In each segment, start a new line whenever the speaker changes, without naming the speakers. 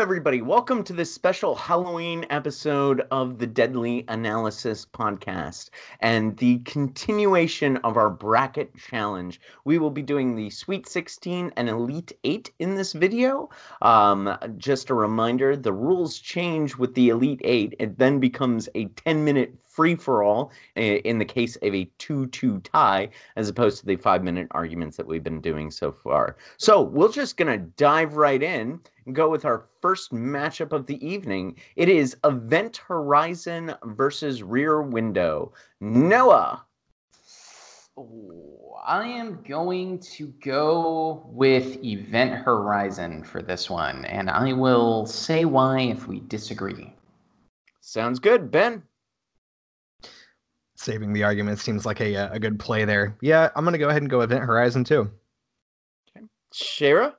everybody. Welcome to this special Halloween episode of the Deadly Analysis podcast and the continuation of our bracket challenge. We will be doing the Sweet 16 and Elite 8 in this video. Um, just a reminder the rules change with the Elite 8. It then becomes a 10 minute free for all in the case of a 2 2 tie, as opposed to the five minute arguments that we've been doing so far. So we're just going to dive right in go with our first matchup of the evening. It is Event Horizon versus Rear Window. Noah.
Oh, I am going to go with Event Horizon for this one, and I will say why if we disagree.
Sounds good, Ben
saving the argument seems like a uh, a good play there. Yeah, I'm gonna go ahead and go Event Horizon too.
Okay. Shara?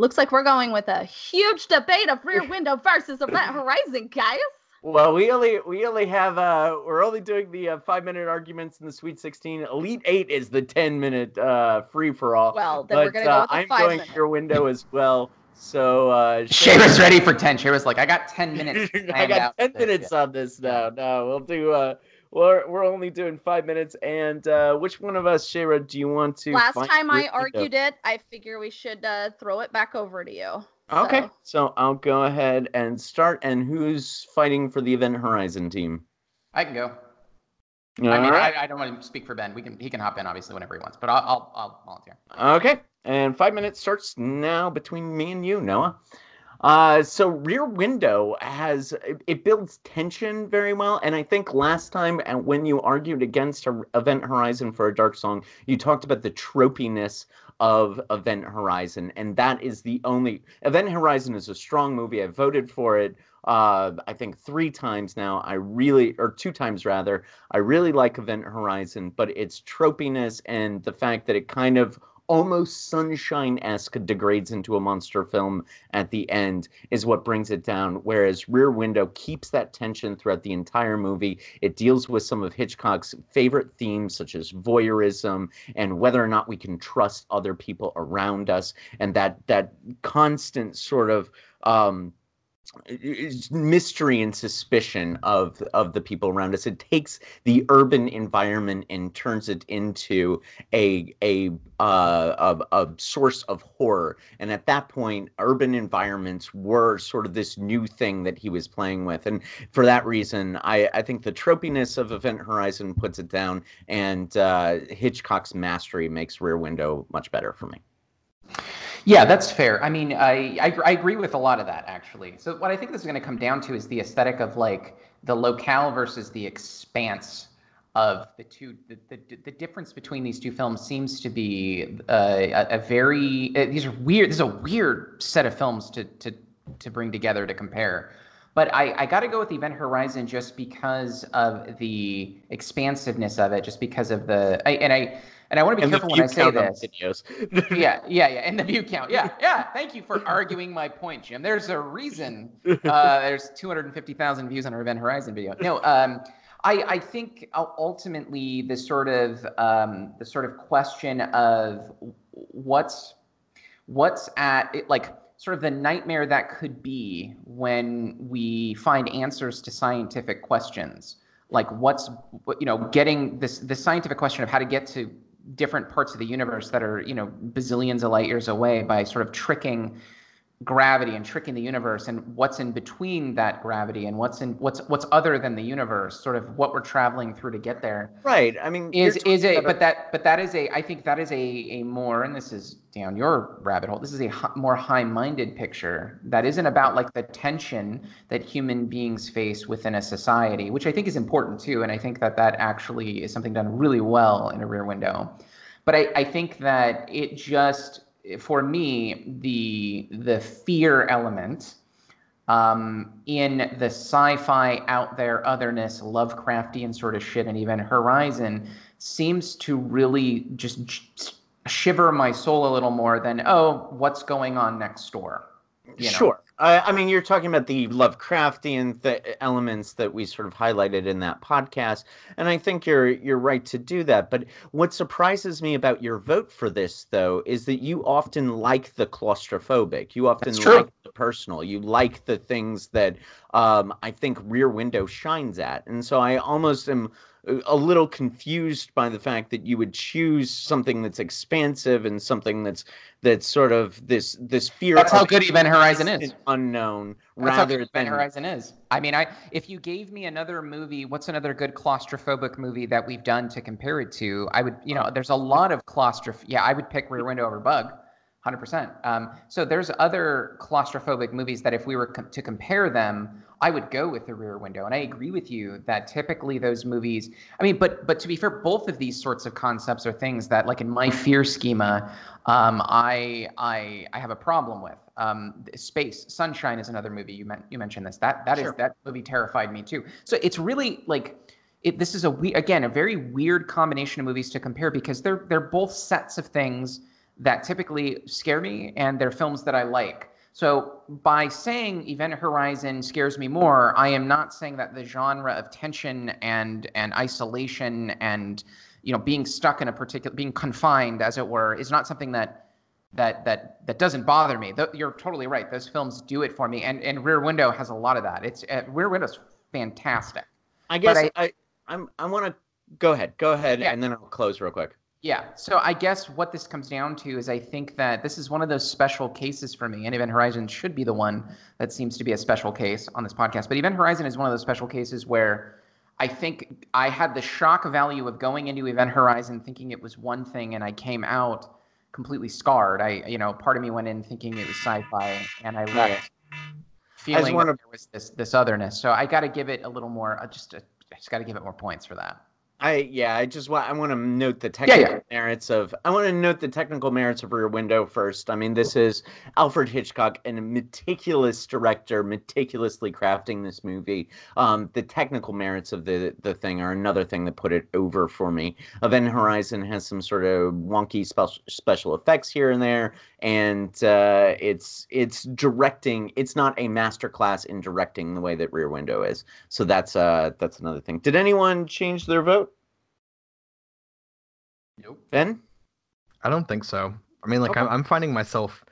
Looks like we're going with a huge debate of Rear Window versus Event Horizon, guys.
Well, we only we only have uh we're only doing the uh, five minute arguments in the Sweet Sixteen. Elite Eight is the ten minute uh free for all.
Well, then but, we're gonna go uh, with
I'm
five
going
minute.
Rear Window as well. So uh
Shayra's ready for 10. Shayra's like, I got 10 minutes.
I got 10 minutes on this now. No, we'll do uh we're we're only doing five minutes. And uh which one of us, Shayra, do you want to
last time I argued it, I figure we should uh throw it back over to you.
Okay. So. so I'll go ahead and start. And who's fighting for the Event Horizon team?
I can go. All I mean, right. I, I, don't want to speak for Ben. We can he can hop in obviously whenever he wants, but I'll I'll, I'll volunteer.
Okay. And five minutes starts now between me and you, Noah. Uh, so Rear Window has it builds tension very well, and I think last time uh, when you argued against Event Horizon for a Dark Song, you talked about the tropiness of Event Horizon, and that is the only Event Horizon is a strong movie. I voted for it. Uh, I think three times now. I really, or two times rather, I really like Event Horizon, but its tropiness and the fact that it kind of almost sunshine esque degrades into a monster film at the end is what brings it down. Whereas Rear Window keeps that tension throughout the entire movie. It deals with some of Hitchcock's favorite themes, such as voyeurism and whether or not we can trust other people around us, and that that constant sort of um, mystery and suspicion of of the people around us. It takes the urban environment and turns it into a a uh, a, a source of horror. And at that point, urban environments were sort of this new thing that he was playing with. And for that reason, I I think the tropiness of Event Horizon puts it down, and uh, Hitchcock's mastery makes Rear Window much better for me.
Yeah, that's fair. I mean, I, I, I agree with a lot of that actually. So what I think this is going to come down to is the aesthetic of like the locale versus the expanse of the two. The the, the difference between these two films seems to be uh, a, a very uh, these are weird. This is a weird set of films to to to bring together to compare. But I, I got to go with Event Horizon just because of the expansiveness of it, just because of the I, and I and I want to be and careful when I say this. Yeah, yeah, yeah. And the view count. Yeah, yeah. Thank you for arguing my point, Jim. There's a reason uh, there's 250,000 views on our Event Horizon video. No, um, I, I think ultimately the sort of um, the sort of question of what's what's at it, like sort of the nightmare that could be when we find answers to scientific questions like what's you know getting this the scientific question of how to get to different parts of the universe that are you know bazillions of light years away by sort of tricking gravity and tricking the universe and what's in between that gravity and what's in what's what's other than the universe sort of what we're traveling through to get there.
Right. I mean
is is a but that but that is a i think that is a a more and this is down your rabbit hole this is a more high-minded picture that isn't about like the tension that human beings face within a society which i think is important too and i think that that actually is something done really well in a rear window. But i i think that it just for me, the the fear element um, in the sci-fi out there otherness, Lovecraftian sort of shit, and Event Horizon seems to really just shiver my soul a little more than oh, what's going on next door.
You know? Sure. I, I mean, you're talking about the Lovecraftian th- elements that we sort of highlighted in that podcast, and I think you're you're right to do that. But what surprises me about your vote for this, though, is that you often like the claustrophobic. You often like the personal. You like the things that um, I think Rear Window shines at, and so I almost am a- little confused by the fact that you would choose something that's expansive and something that's that's sort of this this fear
That's how good Event Horizon is.
unknown
That's how
rather
good
than
Event Horizon is. I mean, I if you gave me another movie, what's another good claustrophobic movie that we've done to compare it to? I would, you know, oh. there's a lot of claustroph. Yeah, I would pick Rear Window over Bug, hundred percent. Um, so there's other claustrophobic movies that if we were com- to compare them, I would go with the Rear Window. And I agree with you that typically those movies. I mean, but but to be fair, both of these sorts of concepts are things that, like in my fear schema, um, I I I have a problem with. Um, Space Sunshine is another movie you meant you mentioned this. That that is
Sure.
that movie terrified me too. So it's really like it, this is a we again a very weird combination of movies to compare because they're they're both sets of things that typically scare me and they're films that I like. So by saying Event Horizon scares me more, I am not saying that the genre of tension and and isolation and you know being stuck in a particular being confined as it were is not something that that that that doesn't bother me. Th- you're totally right. Those films do it for me, and and Rear Window has a lot of that. It's uh, Rear Window's fantastic.
I guess
I-
I, I am I want to go ahead, go ahead,
Yeah.
and then I'll close real quick.
Yeah. So I guess what this comes down to is I think that this is one of those special cases for me, and Event Horizon should be the one that seems to be a special case on this podcast. But Event Horizon is one of those special cases where I think I had the shock value of going into Event Horizon thinking it was one thing, and I came out completely scarred. I, you know, part of me went in thinking it was sci-fi, and I left feeling
one
that
of-
there was this this otherness. So I got to give it a little more. Uh, just, uh, I just got to give it more points for that.
I yeah, I just want I want to note the
yeah.
technical merits of I want to note the technical merits of Rear Window first. I mean, this is Alfred Hitchcock and a meticulous director, meticulously crafting this movie. Um, the technical merits of the the thing are another thing that put it over for me. Event Horizon has some sort of wonky special special effects here and there, and uh, it's it's directing. It's not a masterclass in directing the way that Rear Window is. So that's uh that's another thing. Did anyone change their vote?
Nope.
Ben?
I don't think so. I mean, like I'm, I'm finding myself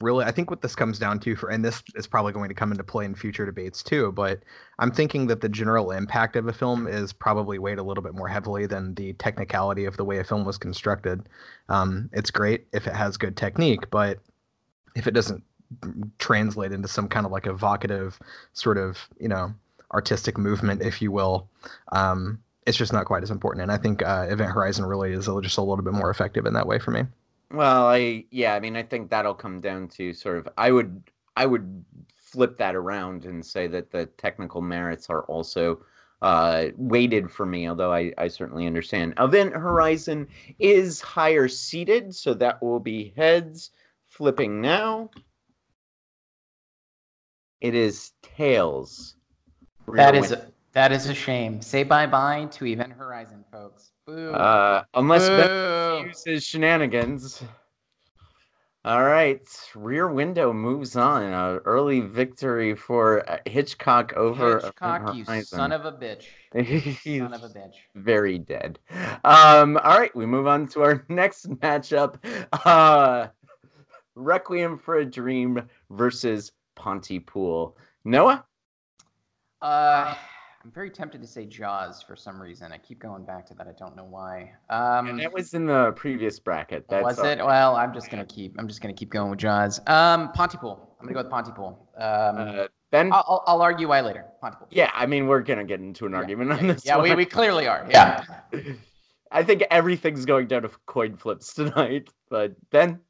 really. I think what this comes down to for, and this is probably going to come into play in future debates too. But I'm thinking that the general impact of a film is probably weighed a little bit more heavily than the technicality of the way a film was constructed. Um, it's great if it has good technique, but if it doesn't translate into some kind of like evocative sort of you know artistic movement, if you will, um, it's just not quite as important. And I think uh, Event Horizon really is just a little bit more effective in that way for me.
Well, I yeah, I mean, I think that'll come down to sort of I would I would flip that around and say that the technical merits are also uh, weighted for me, although I, I certainly understand. Event Horizon is higher seated, so that will be heads flipping now. It is tails.
That is. That is a shame. Say bye bye to Event Horizon, folks. Boo.
Uh, unless Ben
Boo.
uses shenanigans. All right, Rear Window moves on. A early victory for uh, Hitchcock over
Hitchcock, you son of a bitch.
He's
Son of a bitch.
very dead. Um, all right, we move on to our next matchup. Uh, Requiem for a Dream versus Pontypool. Noah?
Uh, I'm very tempted to say Jaws for some reason. I keep going back to that. I don't know why. Um,
that was in the previous bracket. That's
was it?
right.
Well, I'm just gonna keep. I'm just gonna keep going with Jaws. Um, Pontypool. I'm gonna go with Pontypool. Um,
Uh, ben?
I'll, I'll, I'll argue why later. Pontypool.
Yeah, I mean, we're gonna get into an argument on
yeah,
this.
Yeah, we, we clearly are. Yeah.
I think everything's going down to coin flips tonight. But Ben,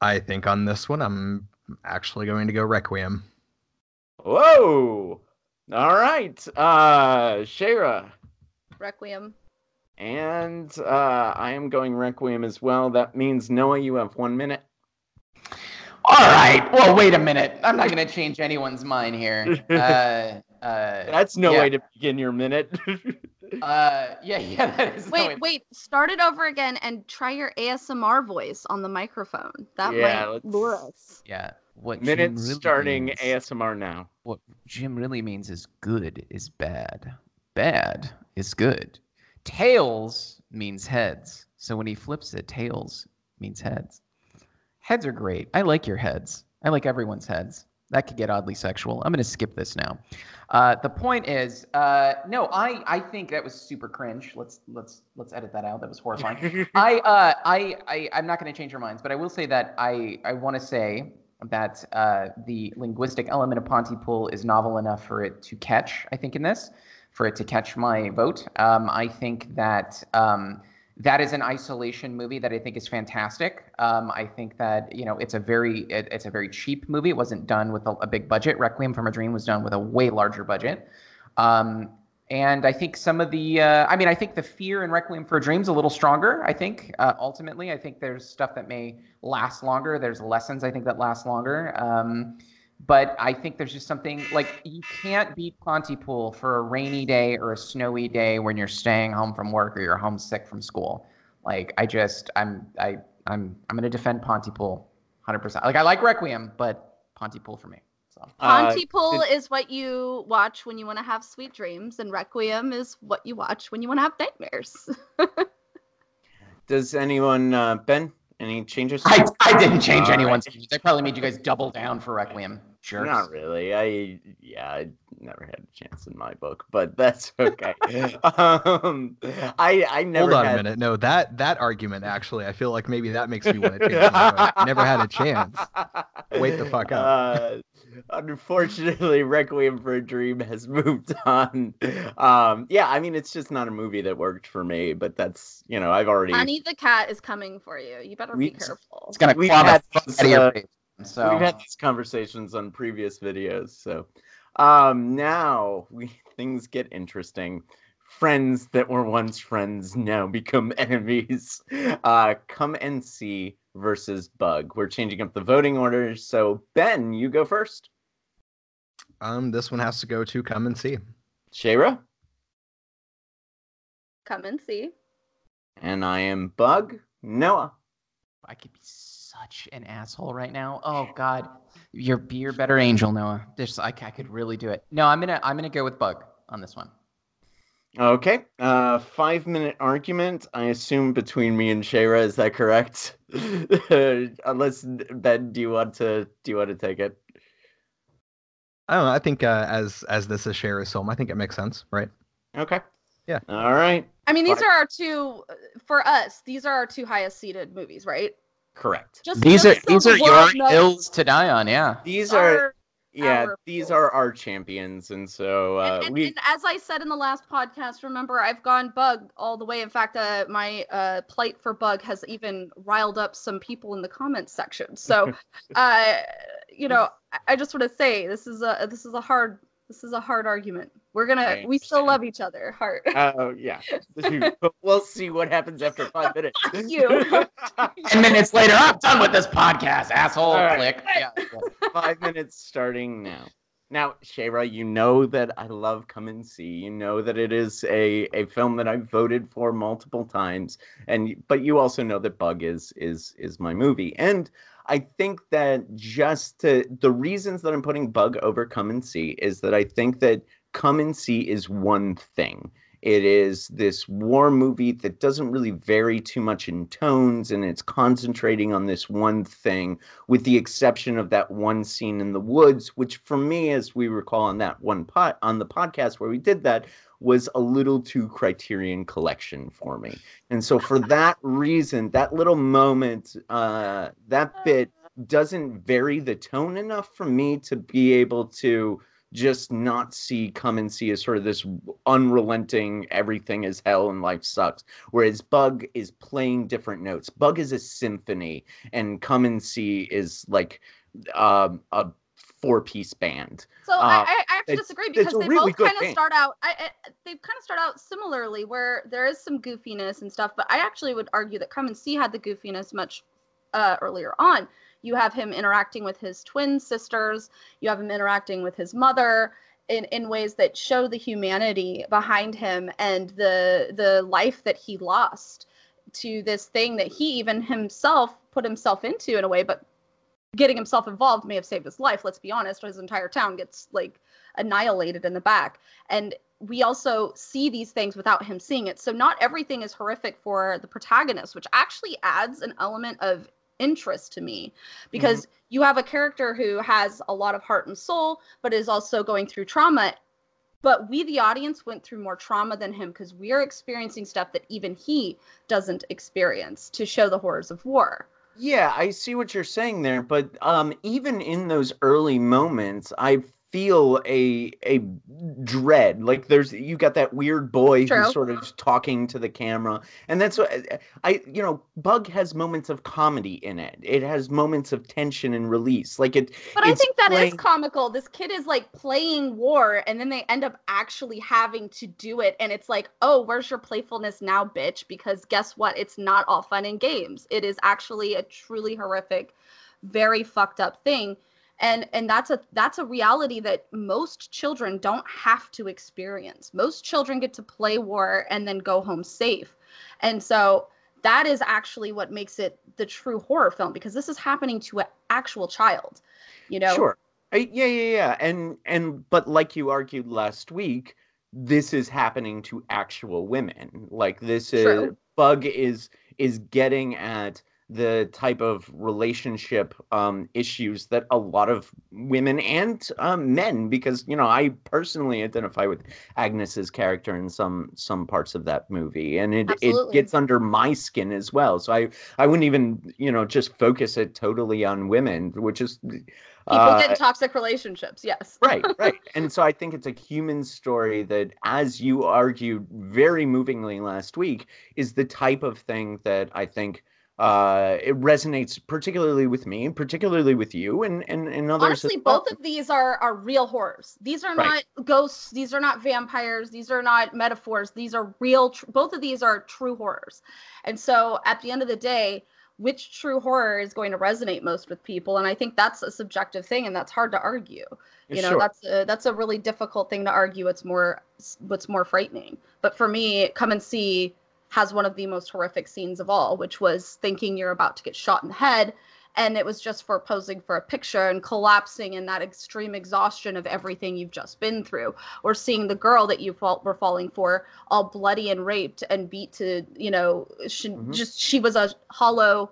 I think on this one, I'm actually going to go Requiem.
whoa! All right, uh, Shayra,
Requiem.
and uh, I am going Requiem as well. That means Noah, you have one minute.
All right. Well, wait a minute. I'm not gonna change anyone's mind here. Uh, uh,
That's no
yeah.
way to begin your minute.
Uh, yeah, yeah. That is no
Wait, wait. Start it over again and try your ASMR voice on the microphone. That
Yeah,
might
let's-
lure us.
Yeah.
What
Minutes
really
starting
means-
ASMR now.
What Jim really means is good is bad. Bad is good. Tails means heads. So when he flips it, tails means heads. Heads are great. I like your heads. I like everyone's heads. That could get oddly sexual. I'm going to skip this now.
Uh, the point is, uh, no, I, I think that was super cringe. Let's let's let's edit that out. That was horrifying. I, uh, I, I, I'm not going to change your minds, but I will say that I, I want to say that uh, the linguistic element of Pontypool is novel enough for it to catch. I think in this, for it to catch my vote. Um, I think that um, that is an isolation movie that I think is fantastic. Um, I think that you know it's a very it, it's a very cheap movie. It wasn't done with a, a big budget. Requiem from a Dream was done with a way larger budget. Um, and I think some of the, uh, I mean, I think the fear in Requiem for a Dream is a little stronger. I think uh, ultimately, I think there's stuff that may last longer. There's lessons I think that last longer. Um, but I think there's just something like you can't beat Pontypool for a rainy day or a snowy day when you're staying home from work or you're homesick from school. Like I just, I'm, I, I'm, I'm to defend Pontypool 100%. Like I like Requiem, but Pontypool for me. So.
Uh,
Pontypool is what you watch when you want to have sweet dreams, and Requiem is what you watch when you want to have nightmares.
Does anyone, uh, Ben, any changes?
I, I didn't change
All
anyone's. I probably made you guys double down for Requiem. Jerks.
Not really. I yeah, I never had a chance in my book, but that's okay. um, I I never
Hold on
had,
a minute. No, that that argument actually, I feel like maybe that makes me want to change my vote. Never had a chance. Wait the fuck up.
Uh, unfortunately, Requiem for a Dream has moved on. Um, yeah, I mean, it's just not a movie that worked for me, but that's you know, I've already
Honey the cat is coming for you. You better be careful.
It's gonna
We've
claw the
had
fuck
this,
out of your face. So
We've had these conversations on previous videos, so um, now we things get interesting. Friends that were once friends now become enemies. Uh, come and see versus Bug. We're changing up the voting order, so Ben, you go first.
Um, this one has to go to come and see.
Shayra,
Come and see.
and I am Bug. Noah.
I could be such an asshole right now. Oh God, you're you're better angel, Noah. This I, I could really do it. No, I'm gonna I'm gonna go with Bug on this one.
Okay. Uh, five minute argument. I assume between me and Shayra. Is that correct? Unless Ben, do you want to do you want to take it?
I don't know. I think uh, as as this is Shara's film, I think it makes sense, right?
Okay.
Yeah.
All right.
I mean, these
Fine.
are our two, for us, these are our two highest seated movies, right?
Correct.
Just
These are
so
these are your
world knows
hills to die on. Yeah.
These are
our-
yeah.
our
These
fools.
are our champions, and so uh,
and, and,
we
and as I said in the last podcast, remember I've gone bug all the way. In fact, uh, my uh, plight for bug has even riled up some people in the comments section. So, uh, you know, I, I just want to say this is a this is a hard this is a hard argument. We're gonna we still love each other. Heart.
Oh yeah. we'll see what happens after five minutes.
Fuck you.
Ten minutes later, I'm done with this podcast, asshole.
All right.
Click. Yeah.
five minutes starting now. Now, Shayra, you know that I love Come and See. You know that it is a, a film that I've voted for multiple times, and but you also know that Bug is is is my movie. And I think that just to, the reasons that I'm putting Bug over Come and See is that I think that Come and See is one thing. It is this war movie that doesn't really vary too much in tones, and it's concentrating on this one thing with the exception of that one scene in the woods, which for me, as we recall on that one pot on the podcast where we did that, was a little too criterion collection for me. And so for that reason, that little moment, uh, that bit doesn't vary the tone enough for me to be able to just not see come and see as sort of this unrelenting everything is hell and life sucks whereas bug is playing different notes bug is a symphony and come and see is like um, a four piece band
So
Uh,
I, I I actually disagree because they
really
both kind of start out. I, I they kind of start out similarly, where there is some goofiness and stuff. But I actually would argue that Come and See had the goofiness much uh, earlier on. You have him interacting with his twin sisters. You have him interacting with his mother in, in ways that show the humanity behind him and the the life that he lost to this thing that he even himself put himself into in a way, but getting himself involved may have saved his life. Let's be honest, his entire town gets like annihilated in the back. And we also see these things without him seeing it. So not everything is horrific for the protagonist, which actually adds an element of interest to me because mm-hmm. you have a character who has a lot of heart and soul but is also going through trauma but we the audience went through more trauma than him because we are experiencing stuff that even he doesn't experience to show the horrors of war
yeah i see what you're saying there but um even in those early moments i feel a a dread like there's you got that weird boy True. who's sort of talking to the camera and that's what i you know bug has moments of comedy in it. It has moments of tension and release. Like it
but i think that playing... is comical. This kid is like playing war and then they end up actually having to do it and it's like oh where's your playfulness now bitch? Because guess what? It's not all fun and games. It is actually a truly horrific very fucked up thing and and that's a that's a reality that most children don't have to experience. Most children get to play war and then go home safe. And so that is actually what makes it the true horror film because this is happening to an actual child you know?
Sure. I, yeah yeah yeah. And and but like you argued last week this is happening to actual women. Like this is True. bug is is getting at the type of relationship um, issues that a lot of women and um, men, because you know I personally identify with Agnes's character in some some parts of that movie, and it Absolutely. it gets under my skin as well. So I I wouldn't even you know just focus it totally on women, which is.
People uh, get toxic relationships, yes.
right, right. And so I think it's a human story that, as you argued very movingly last week, is the type of thing that I think uh, it resonates particularly with me, particularly with you, and and, and others.
Honestly, both of these are are real horrors. These are right. not ghosts. These are not vampires. These are not metaphors. These are real. Tr- both of these are true horrors. And so, at the end of the day, which true horror is going to resonate most with people? And I think that's a subjective thing, and that's hard to argue. You know, sure. that's a, that's a really difficult thing to argue. It's more what's more frightening. But for me, come and see has one of the most horrific scenes of all, which was thinking you're about to get shot in the head. And it was just for posing for a picture and collapsing in that extreme exhaustion of everything you've just been through, or seeing the girl that you were falling for all bloody and raped and beat to, you know, she, mm-hmm. just she was a hollow,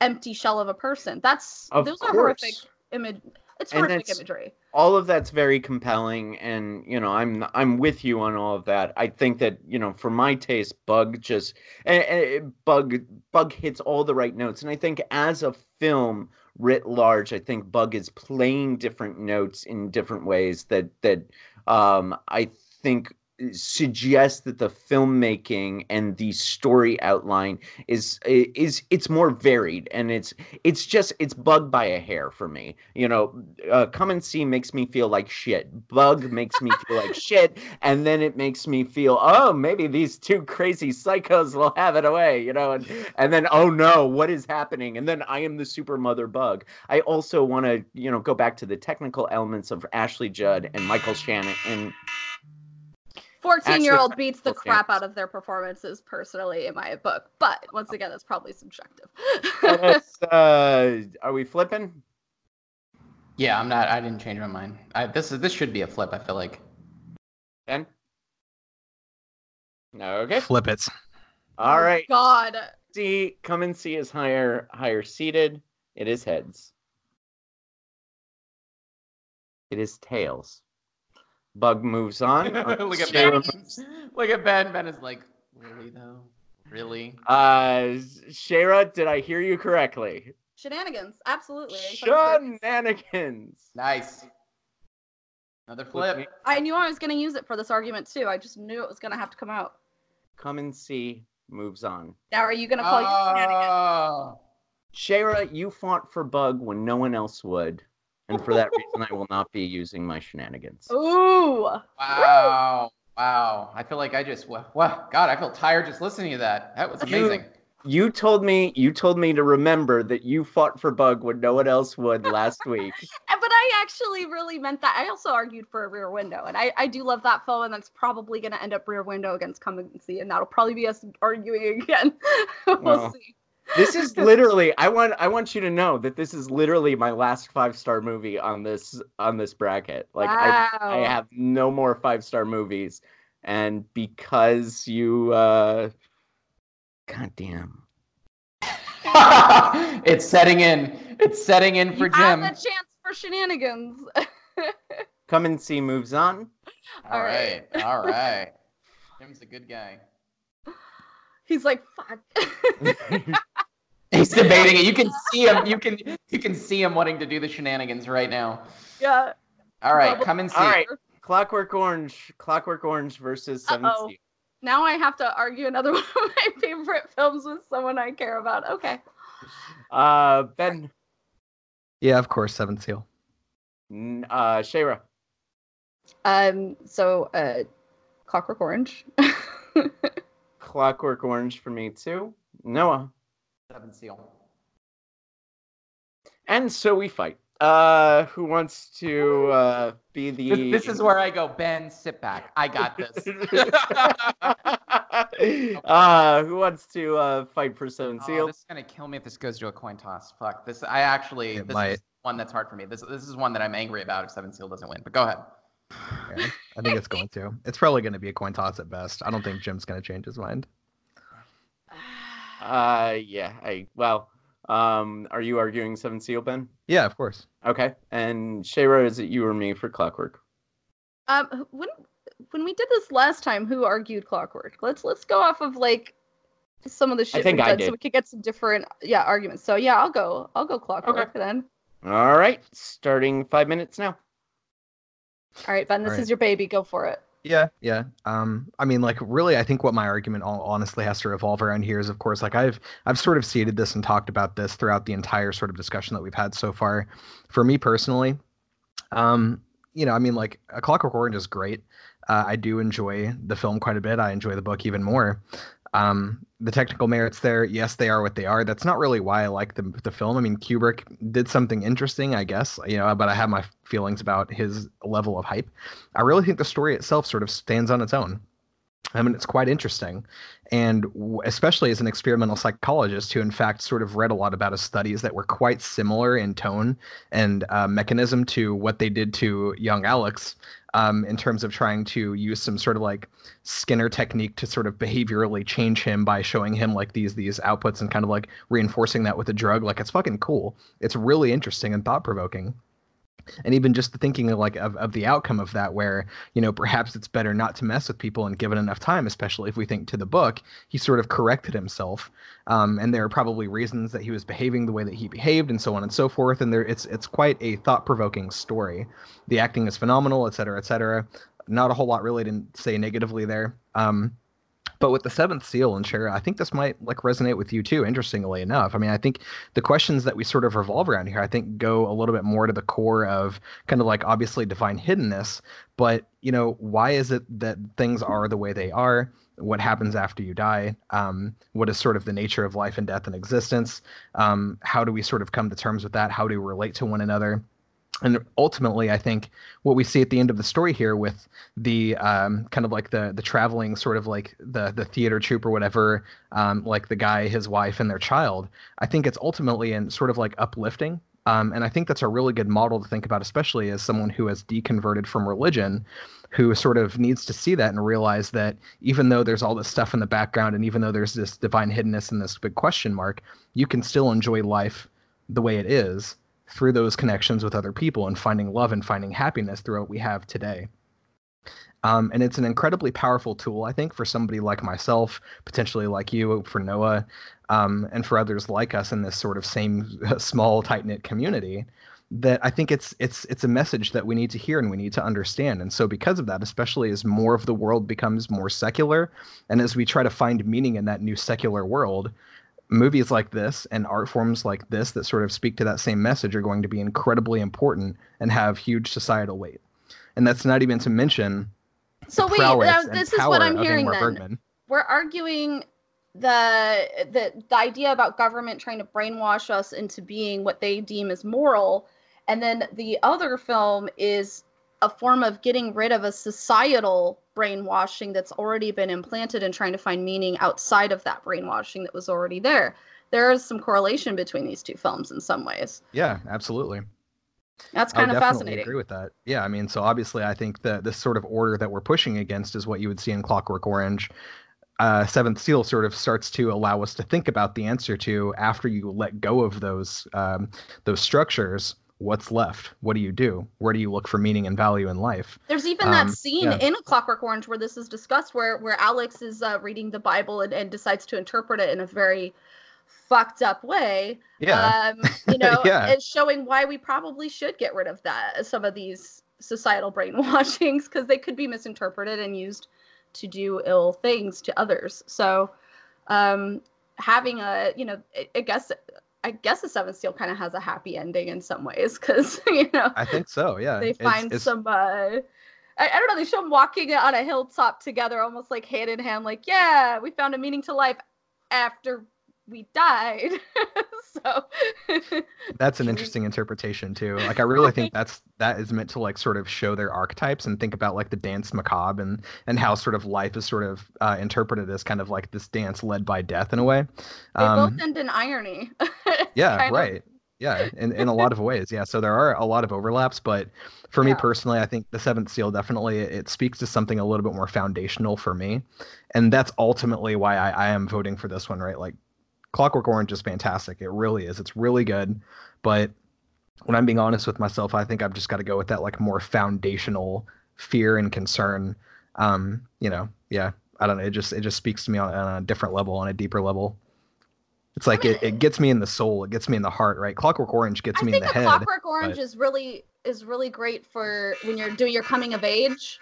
empty shell of a person. That's
of
those
course.
are horrific image it's horrific imagery.
All of that's very compelling, and you know, I'm I'm with you on all of that. I think that you know, for my taste, Bug just uh, Bug Bug hits all the right notes, and I think as a film writ large, I think Bug is playing different notes in different ways that that um, I think suggest that the filmmaking and the story outline is is it's more varied and it's it's just it's bug by a hair for me. You know uh, come and see makes me feel like shit. Bug makes me feel like shit and then it makes me feel oh maybe these two crazy psychos will have it away you know and and then oh no what is happening? And then i am the super mother bug. I also want to you know go back to the technical elements of ashley judd and michael shannon and
14 year old beats the crap out of their performances personally in my book but once again that's probably subjective.
Uh, are we flipping?
Yeah i'm not i didn't change my mind. I, this is this should be a flip i feel like.
Ben okay.
Flip it.
All oh, right.
God.
See come and see is higher higher seated. It is heads. It is tails Bug moves on.
Look at Ben. Look at Ben. Ben is like, really though? Really?
Uh, Shayra, did I hear you correctly?
Shenanigans, absolutely.
Shenanigans.
Nice. Another flip.
I knew I was going to use it for this argument too. I just knew it was going to have to come out.
Come and see moves on.
Now, are you going to call uh... you shenanigans?
Shayra, you fought for Bug when no one else would and for that reason, I will not be using my shenanigans.
Ooh!
Wow! Wow! I feel like I just wow, God, I feel tired just listening to that. That was amazing.
You, you told me you told me to remember that you fought for Bug when no one else would last week.
but I actually really meant that. I also argued for a Rear Window, and I, I do love that film, and that's probably going to end up Rear Window against Come and See, and that'll probably be us arguing again. we'll,
well, see. This is literally I want I want you to know that this is literally my last five star movie on this on this bracket. Like I I have no more five star movies. And because you uh God damn.
it's setting in. It's setting in for
you have
Jim.
a chance for shenanigans.
Come and see moves on.
All
All
right.
right.
All right. Jim's a good guy.
He's like, fuck.
He's debating it. You can see him. You can you can see him wanting to do the shenanigans right now.
yeah.
All right,
Bubble-
come and see.
All right. Clockwork Orange. Clockwork Orange versus Seven
Uh-oh.
Seal.
Now I have to argue another one of my favorite films with someone I care about. Okay.
Uh Ben
Yeah, of course, Seven Seal.
n- uh Shayra.
Um. So, uh, Clockwork Orange.
Clockwork Orange for me too. Noah.
Seven seal.
And so we fight. Uh who wants to uh be the
This, this is where I go. Ben, sit back. I got this.
uh who wants to uh fight for Seven
Oh,
Seal?
this is gonna kill me if this goes to a coin toss. Fuck this. I actually
It
this
might.
is one that's hard for me. This this is one that I'm angry about if Seven Seal doesn't win. But go ahead.
Yeah, I think it's going to. It's probably going to be a coin toss at best. I don't think Jim's going to change his mind.
Uh yeah, I well um are you arguing Seven Seal, Ben?
Yeah, of course.
Okay. And Shayra, is it you or me for Clockwork?
Um. When when we did this last time, who argued Clockwork? Let's let's go off of like some of the shit
think
we've
I
done,
did.
so we could get some different yeah arguments. So yeah, I'll go. I'll go Clockwork then.
All right, starting five minutes now.
All right, Ben. This
All right.
is your baby. Go for it.
Yeah, yeah. Um, I mean, like, really, I think what my argument all honestly has to revolve around here is, of course, like I've I've sort of seeded this and talked about this throughout the entire sort of discussion that we've had so far. For me personally, um, you know, I mean, like, A Clockwork Orange is great. Uh, I do enjoy the film quite a bit. I enjoy the book even more. Um, the technical merits there, yes, they are what they are. That's not really why I like the the film. I mean, Kubrick did something interesting, I guess, you know, but I have my feelings about his level of hype. I really think the story itself sort of stands on its own. I mean, it's quite interesting. And especially as an experimental psychologist who, in fact, sort of read a lot about his studies that were quite similar in tone and uh, mechanism to what they did to young Alex um, in terms of trying to use some sort of like Skinner technique to sort of behaviorally change him by showing him like these these outputs and kind of like reinforcing that with a drug. Like it's fucking cool. It's really interesting and thought provoking and even just thinking of like of, of the outcome of that where you know perhaps it's better not to mess with people and give it enough time especially if we think to the book he sort of corrected himself um, and there are probably reasons that he was behaving the way that he behaved and so on and so forth and there it's it's quite a thought-provoking story. The acting is phenomenal et cetera et cetera. Not a whole lot really to say negatively there um, but with the seventh seal and Shara, I think this might like resonate with you too. Interestingly enough, I mean, I think the questions that we sort of revolve around here, I think, go a little bit more to the core of kind of like obviously divine hiddenness. But you know, why is it that things are the way they are? What happens after you die? Um, what is sort of the nature of life and death and existence? Um, how do we sort of come to terms with that? How do we relate to one another? And ultimately i think what we see at the end of the story here with the um, kind of like the the traveling sort of like the the theater troupe or whatever um, like the guy his wife and their child i think it's ultimately in sort of like uplifting. Um, and i think that's a really good model to think about especially as someone who has deconverted from religion who sort of needs to see that and realize that even though there's all this stuff in the background and even though there's this divine hiddenness and this big question mark you can still enjoy life the way it is through those connections with other people and finding love and finding happiness through what we have today. Um, and it's an incredibly powerful tool, I think, for somebody like myself, potentially like you, for Noah, um, and for others like us in this sort of same small, tight knit community. That I think it's it's it's a message that we need to hear and we need to understand. And so, because of that, especially as more of the world becomes more secular, and as we try to find meaning in that new secular world, movies like this and art forms like this that sort of speak to that same message are going to be incredibly important and have huge societal weight. And that's not even to mention
So
the
wait,
and
this is what I'm hearing then.
Bergman.
We're arguing the, the the idea about government trying to brainwash us into being what they deem as moral, and then the other film is a form of getting rid of a societal brainwashing that's already been implanted and trying to find meaning outside of that brainwashing that was already there. there is some correlation between these two films in some ways.
Yeah, absolutely.
That's
I
kind of
definitely
fascinating.
agree with that. Yeah, I mean, so obviously, I think that this sort of order that we're pushing against is what you would see in Clockwork Orange. Uh, Seventh Seal sort of starts to allow us to think about the answer to after you let go of those um, those structures. What's left? What do you do? Where do you look for meaning and value in life?
There's even that
Um,
scene
yeah.
in A Clockwork Orange where this is discussed, where where Alex is uh, reading the Bible and, and decides to interpret it in a very fucked up way.
Yeah,
Um, you know,
Yeah.
it's showing why we probably should get rid of that some of these societal brainwashings because they could be misinterpreted and used to do ill things to others. So, um, having a you know, I guess. I guess the Seventh Seal kind of has a happy ending in some ways because you know
I think so. Yeah,
they
It's-
find
it's-
some uh I, I don't know they show them walking on a hilltop together almost like hand in hand like yeah we found a meaning to life after we died so
That's an interesting interpretation too. Like I really think that's that is meant to like sort of show their archetypes and think about like the danse macabre and and how sort of life is sort of uh, interpreted as kind of like this dance led by death in a way.
they
Um,
both end in irony
yeah,
kind of-
right. Yeah, in, in a lot of ways. Yeah, so there are a lot of overlaps, but for me
Yeah.
personally, I think the Seventh Seal definitely it speaks to something a little bit more foundational for me, and that's ultimately why I, I am voting for this one. Right, like Clockwork Orange is fantastic. It really is. It's really good, but when I'm being honest with myself, I think I've just got to go with that like more foundational fear and concern. Um, you know, yeah, I don't know. It just it just speaks to me on, on a different level, on a deeper level. It's like
mean,
it, it gets me in the soul, it gets me in the heart, right? Clockwork Orange gets
i
me in
think
the head.
clockwork orange
but-
is really is really great for when you're doing your coming of age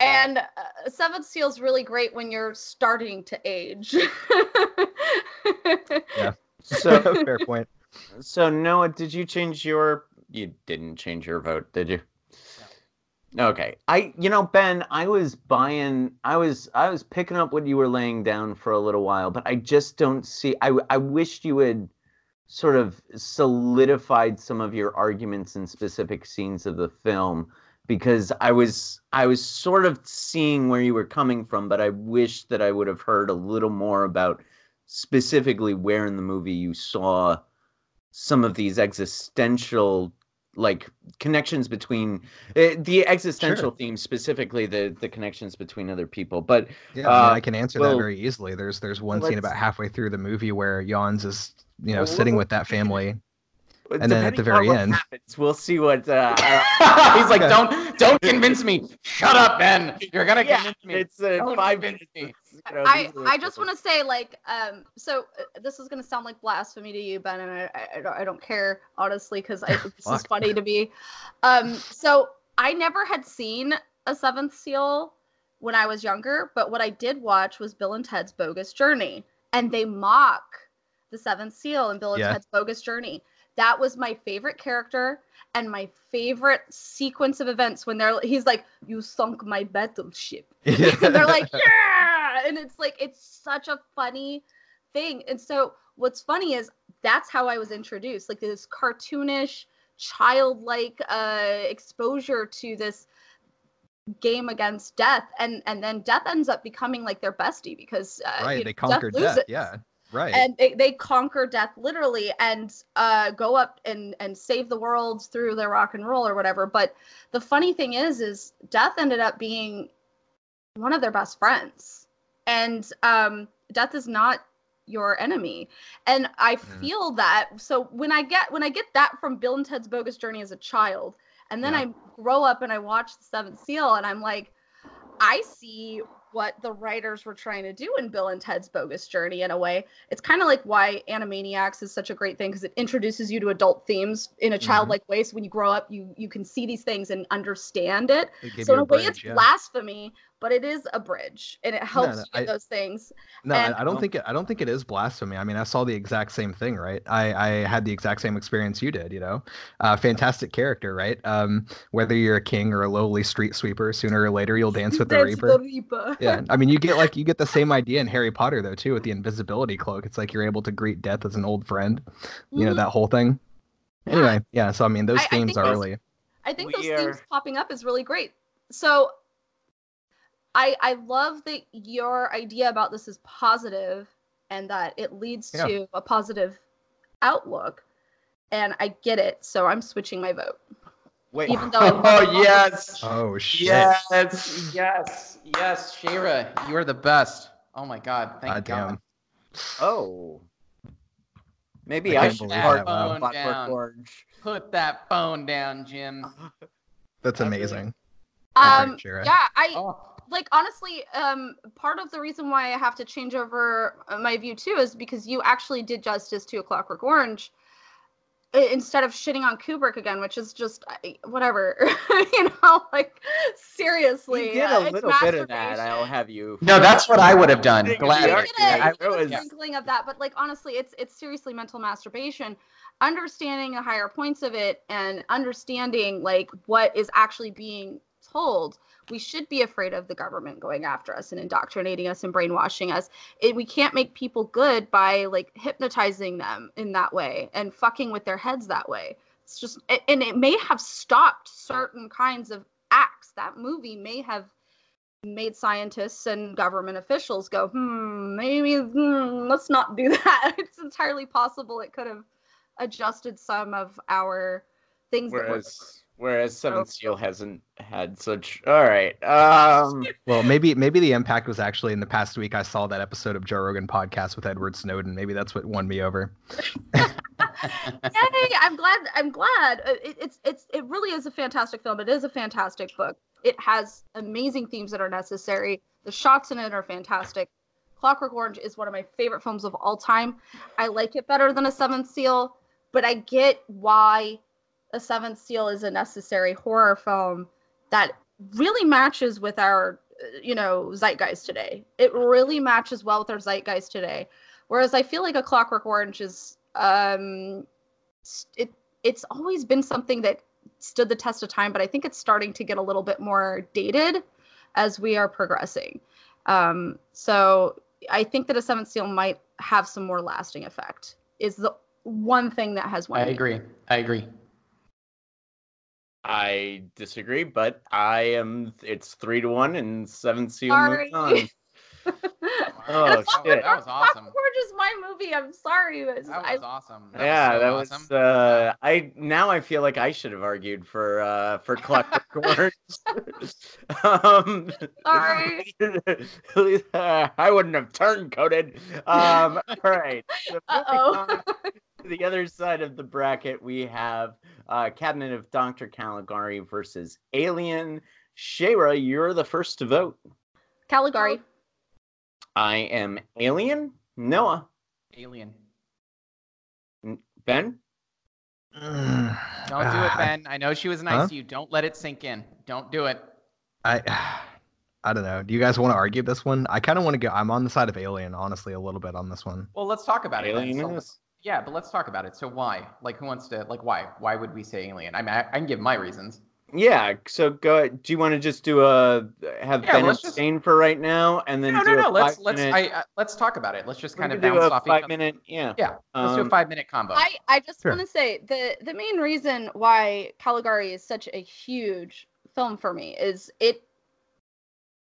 and uh, seventh seal is really great when you're starting to age
Yeah.
So,
Fair point.
so Noah, did you change your? You didn't change your vote, did you? Okay. I, you know, Ben, I was buying, I was, I was picking up what you were laying down for a little while, but I just don't see. I, I wished you had sort of solidified some of your arguments in specific scenes of the film because I was, I was sort of seeing where you were coming from, but I wish that I would have heard a little more about specifically where in the movie you saw some of these existential like connections between uh, the existential
Sure.
themes specifically the the connections between other people but
Yeah, I, mean,
Uh,
I can answer
well,
that very easily. There's there's one scene about halfway through the movie where Jans is, you know,
Well,
sitting with that family.
And
then at the very end-
happens, we'll see what uh,
He's like, don't don't convince me. Shut up, Ben. You're gonna
yeah,
convince me.
it's uh,
Don't
five
convince
minutes you know,
I, I just want to say like um so uh, this is gonna sound like blasphemy to you Ben and I I, I, don't, I don't care honestly because this is funny to me um so I never had seen a Seventh Seal when I was younger but what I did watch was Bill and Ted's Bogus Journey and they mock the Seventh Seal and Bill and
Yeah.
Ted's Bogus Journey that was my favorite character and my favorite sequence of events when they're he's like you sunk my battleship and they're like, yeah, and it's like it's such a funny thing. And so what's funny is that's how I was introduced, like this cartoonish, childlike uh, exposure to this game against death, and and then death ends up becoming like their bestie because uh,
right,
you
they conquered death.
loses.
Yeah, right.
And they, they conquer death literally and uh, go up and, and save the world through their rock and roll or whatever. But the funny thing is, is death ended up being one of their best friends. And um, death is not your enemy. And I
Mm.
feel that so when I get when I get that from Bill and Ted's Bogus Journey as a child, and then
Yeah.
I grow up and I watch the Seventh Seal and I'm like, I see what the writers were trying to do in Bill and Ted's Bogus Journey in a way. It's kind of like why Animaniacs is such a great thing because it introduces you to adult themes in a
Mhm.
childlike way. So when you grow up, you you can see these things and understand it.
Give
so in a way,
bridge,
it's
yeah.
blasphemy, but it is a bridge and it helps
no,
you get
I-
those things.
No,
And-
I, I don't think it, I don't think it is blasphemy. I mean, I saw the exact same thing, right? I, I had the exact same experience you did. You know, uh, fantastic character, right? Um, whether you're a king or a lowly street sweeper, sooner or later you'll dance with the
Dance
reaper.
the Reaper.
Yeah, I mean, you get like you get the same idea in Harry Potter though too with the invisibility cloak. It's like you're able to greet death as an old friend. You know
Mhm.
that whole thing. Anyway, yeah. So I mean, those
I- I
themes
think
are
those-
really
I think
We
those themes popping up is really great. So I I love that your idea about this is positive and that it leads
Yeah.
to a positive outlook. And I get it, so I'm switching my vote.
Wait.
Even though I love
oh yes.
Oh shit.
Yes.
Yes, yes, Shira, you are the best. Oh my God, thank
God
God.
damn.
Oh. Maybe
I
I,
can't
should
believe that, wow.
Clockwork
Down. Put that phone down, Jim.
That's amazing.
Um,
Shira.
yeah, I
Oh,
like honestly, um, part of the reason why I have to change over uh, my view too is because you actually did justice to A Clockwork Orange instead of shitting on Kubrick again, which is just whatever, you know, like seriously.
You did
uh,
a
it's
little bit of that. I'll
masturbation.
have you.
no, that's what I would have done. Glad.
You did
yeah,
You did a
was-
sprinkling of that, but like honestly, it's it's seriously mental masturbation. Understanding the higher points of it and understanding like what is actually being told. We should be afraid of the government going after us and indoctrinating us and brainwashing us. It, we can't make people good by like hypnotizing them in that way and fucking with their heads that way. It's just, and it may have stopped certain kinds of acts. That movie may have made scientists and government officials go, hmm, maybe hmm, let's not do that. It's entirely possible it could have adjusted some of our things.
Whereas whereas Seventh Seal hasn't had such. All right. Um.
Well, maybe maybe the impact was actually in the past week. I saw that episode of Joe Rogan podcast with Edward Snowden. Maybe that's what won me over.
Yay! I'm glad. I'm glad. Uh, It, it's it's it really is a fantastic film. It is a fantastic book. It has amazing themes that are necessary. The shots in it are fantastic. Clockwork Orange is one of my favorite films of all time. I like it better than A Seventh Seal, but I get why A Seventh Seal is a necessary horror film that really matches with our, uh, you know, zeitgeist today. It really matches well with our zeitgeist today. Whereas I feel like A Clockwork Orange is um it it's always been something that stood the test of time but i think it's starting to get a little bit more dated as we are progressing um so i think that a seventh seal might have some more lasting effect is the one thing that has won
I agree. I agree.
I disagree, but I am. It's three to one, and Seventh Seal
Sorry.
moves on. Oh, shit.
That was awesome.
Clockwork Orange is my movie i'm sorry but
That
I,
was awesome. That
yeah,
was so
that
awesome.
was. Uh, I now I feel like I should have argued for uh for Clockwork Orange. um,
Sorry.
I wouldn't have turncoated. Um, all right. So
Uh-oh.
On to the other side of the bracket, we have uh, Cabinet of Dr. Caligari versus Alien. Shayra, you're the first to vote.
caligari
I am Alien. Noah.
Alien.
Ben.
Don't do it, Ben. I know she was nice
Huh?
to you. Don't let it sink in. Don't do it.
I I don't know. Do you guys want to argue this one? I kind of want to go. I'm on the side of Alien, honestly, a little bit on this one.
Well, let's talk about it.
Alien
So-
is.
Yeah, but let's talk about it. So why? Like, who wants to? Like, why? Why would we say Alien? I mean, I, I can give my reasons.
Yeah, so go. Do you want to just do a have
Yeah,
Ben
let's just-
abstain for right now, and then
No,
do
no, no. Let's
five
let's
minute,
I, uh, let's talk about it. Let's just kind of
could do
bounce
a
off each
five
other.
minute. Yeah.
Yeah, let's do a
Um,
five minute combo.
I, I just
Sure.
want to say the the main reason why Caligari is such a huge film for me is it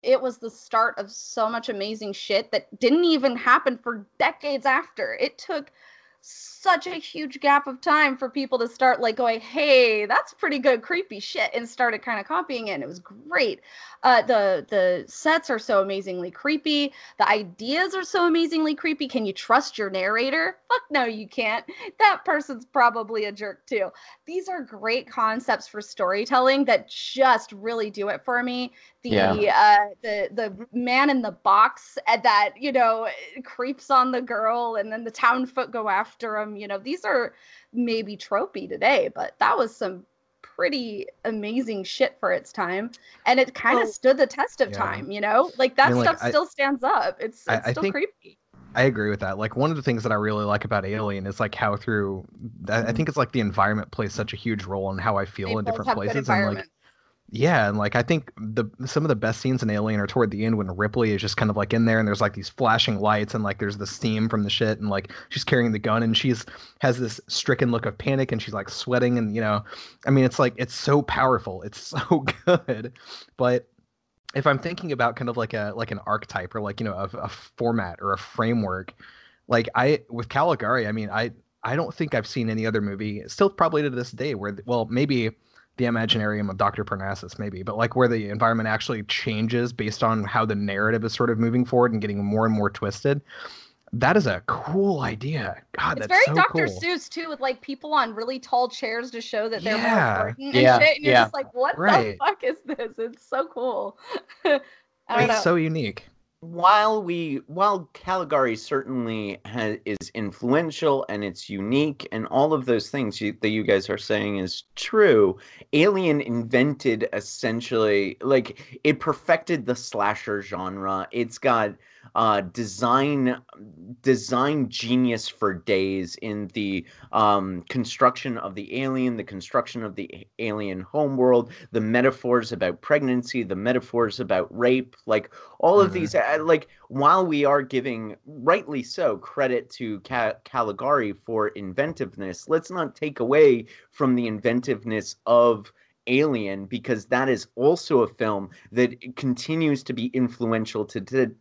it was the start of so much amazing shit that didn't even happen for decades after. It took such a huge gap of time for people to start like going, "Hey, that's pretty good creepy shit," and started kind of copying it. And it was great. Uh, the the sets are so amazingly creepy. The ideas are so amazingly creepy. Can you trust your narrator? Fuck no, you can't. That person's probably a jerk too. These are great concepts for storytelling that just really do it for me. The
Yeah.
uh the the man in the box uh, that, you know, creeps on the girl and then the town foot go after him, you know. These are maybe tropey today, but that was some pretty amazing shit for its time and it kind of
Well,
stood the test of
yeah.
time you know like that
I mean, like,
stuff
I-
still stands up it's, it's
I
still
think-
creepy
I agree with that. Like one of the things that I really like about Alien is like how through I I mm-hmm. think it's like the environment plays such a huge role in how I feel
They
in different places. And like. Yeah, and like I think the some of the best scenes in Alien are toward the end when Ripley is just kind of like in there and there's like these flashing lights and like there's the steam from the shit and like she's carrying the gun and she's has this stricken look of panic and she's like sweating and you know I mean it's like it's so powerful. It's so good. But if I'm thinking about kind of like a like an archetype or like you know a, a format or a framework, like I with Caligari, I mean, I I don't think I've seen any other movie, still probably to this day, where well maybe the Imaginarium of Dr. Parnassus, maybe, but like where the environment actually changes based on how the narrative is sort of moving forward and getting more and more twisted. That is a cool idea. God,
It's
that's
very
so
Dr.
cool.
Seuss too, with like people on really tall chairs to show that they're
Yeah.
more important and
Yeah,
shit. And you're
yeah.
just like, what
Right.
the fuck is this? It's so cool. I don't
It's
know.
so unique.
While we while Caligari certainly ha- is influential and it's unique and all of those things you, that you guys are saying is true, Alien invented essentially like it perfected the slasher genre. It's got uh design design genius for days in the um construction of the alien the construction of the alien homeworld the metaphors about pregnancy the metaphors about rape like all of
Mhm.
these uh, like while we are giving rightly so credit to Ca- caligari for inventiveness let's not take away from the inventiveness of alien because that is also a film that continues to be influential to, to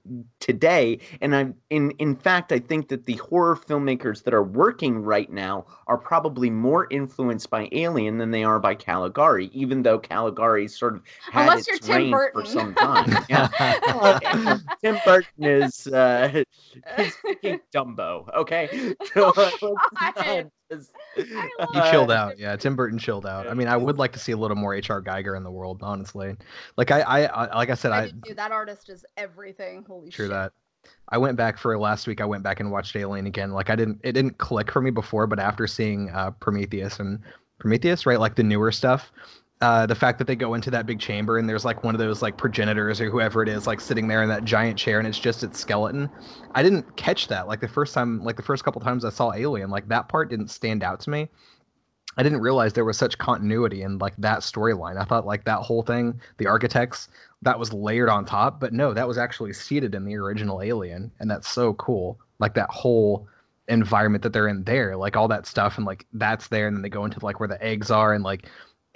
today. And i in in fact i think that the horror filmmakers that are working right now are probably more influenced by alien than they are by caligari even though caligari sort of had
Unless
its
you're Tim
reign for some time. Yeah. Tim Burton is uh, he's Dumbo. Okay, so let's not
God.
just-
I love
He chilled out. Yeah, Tim Burton chilled out. I mean, I would like to see a little more H.R. Giger in the world, honestly. Like I, I, I like I said,
I
I
do. That artist is everything. Holy
True
shit.
that. I went back for last week. I went back and watched Alien again. Like I didn't, it didn't click for me before, but after seeing uh, Prometheus and Prometheus, right, like the newer stuff, uh, the fact that they go into that big chamber and there's like one of those like progenitors or whoever it is, like sitting there in that giant chair, and it's just its skeleton. I didn't catch that. Like the first time, like the first couple times I saw Alien, like that part didn't stand out to me. I didn't realize there was such continuity in like that storyline. I thought like that whole thing, the architects, that was layered on top, but no, that was actually seated in the original Alien, and that's so cool. Like that whole environment that they're in there, like all that stuff, and like that's there, and then they go into like where the eggs are, and like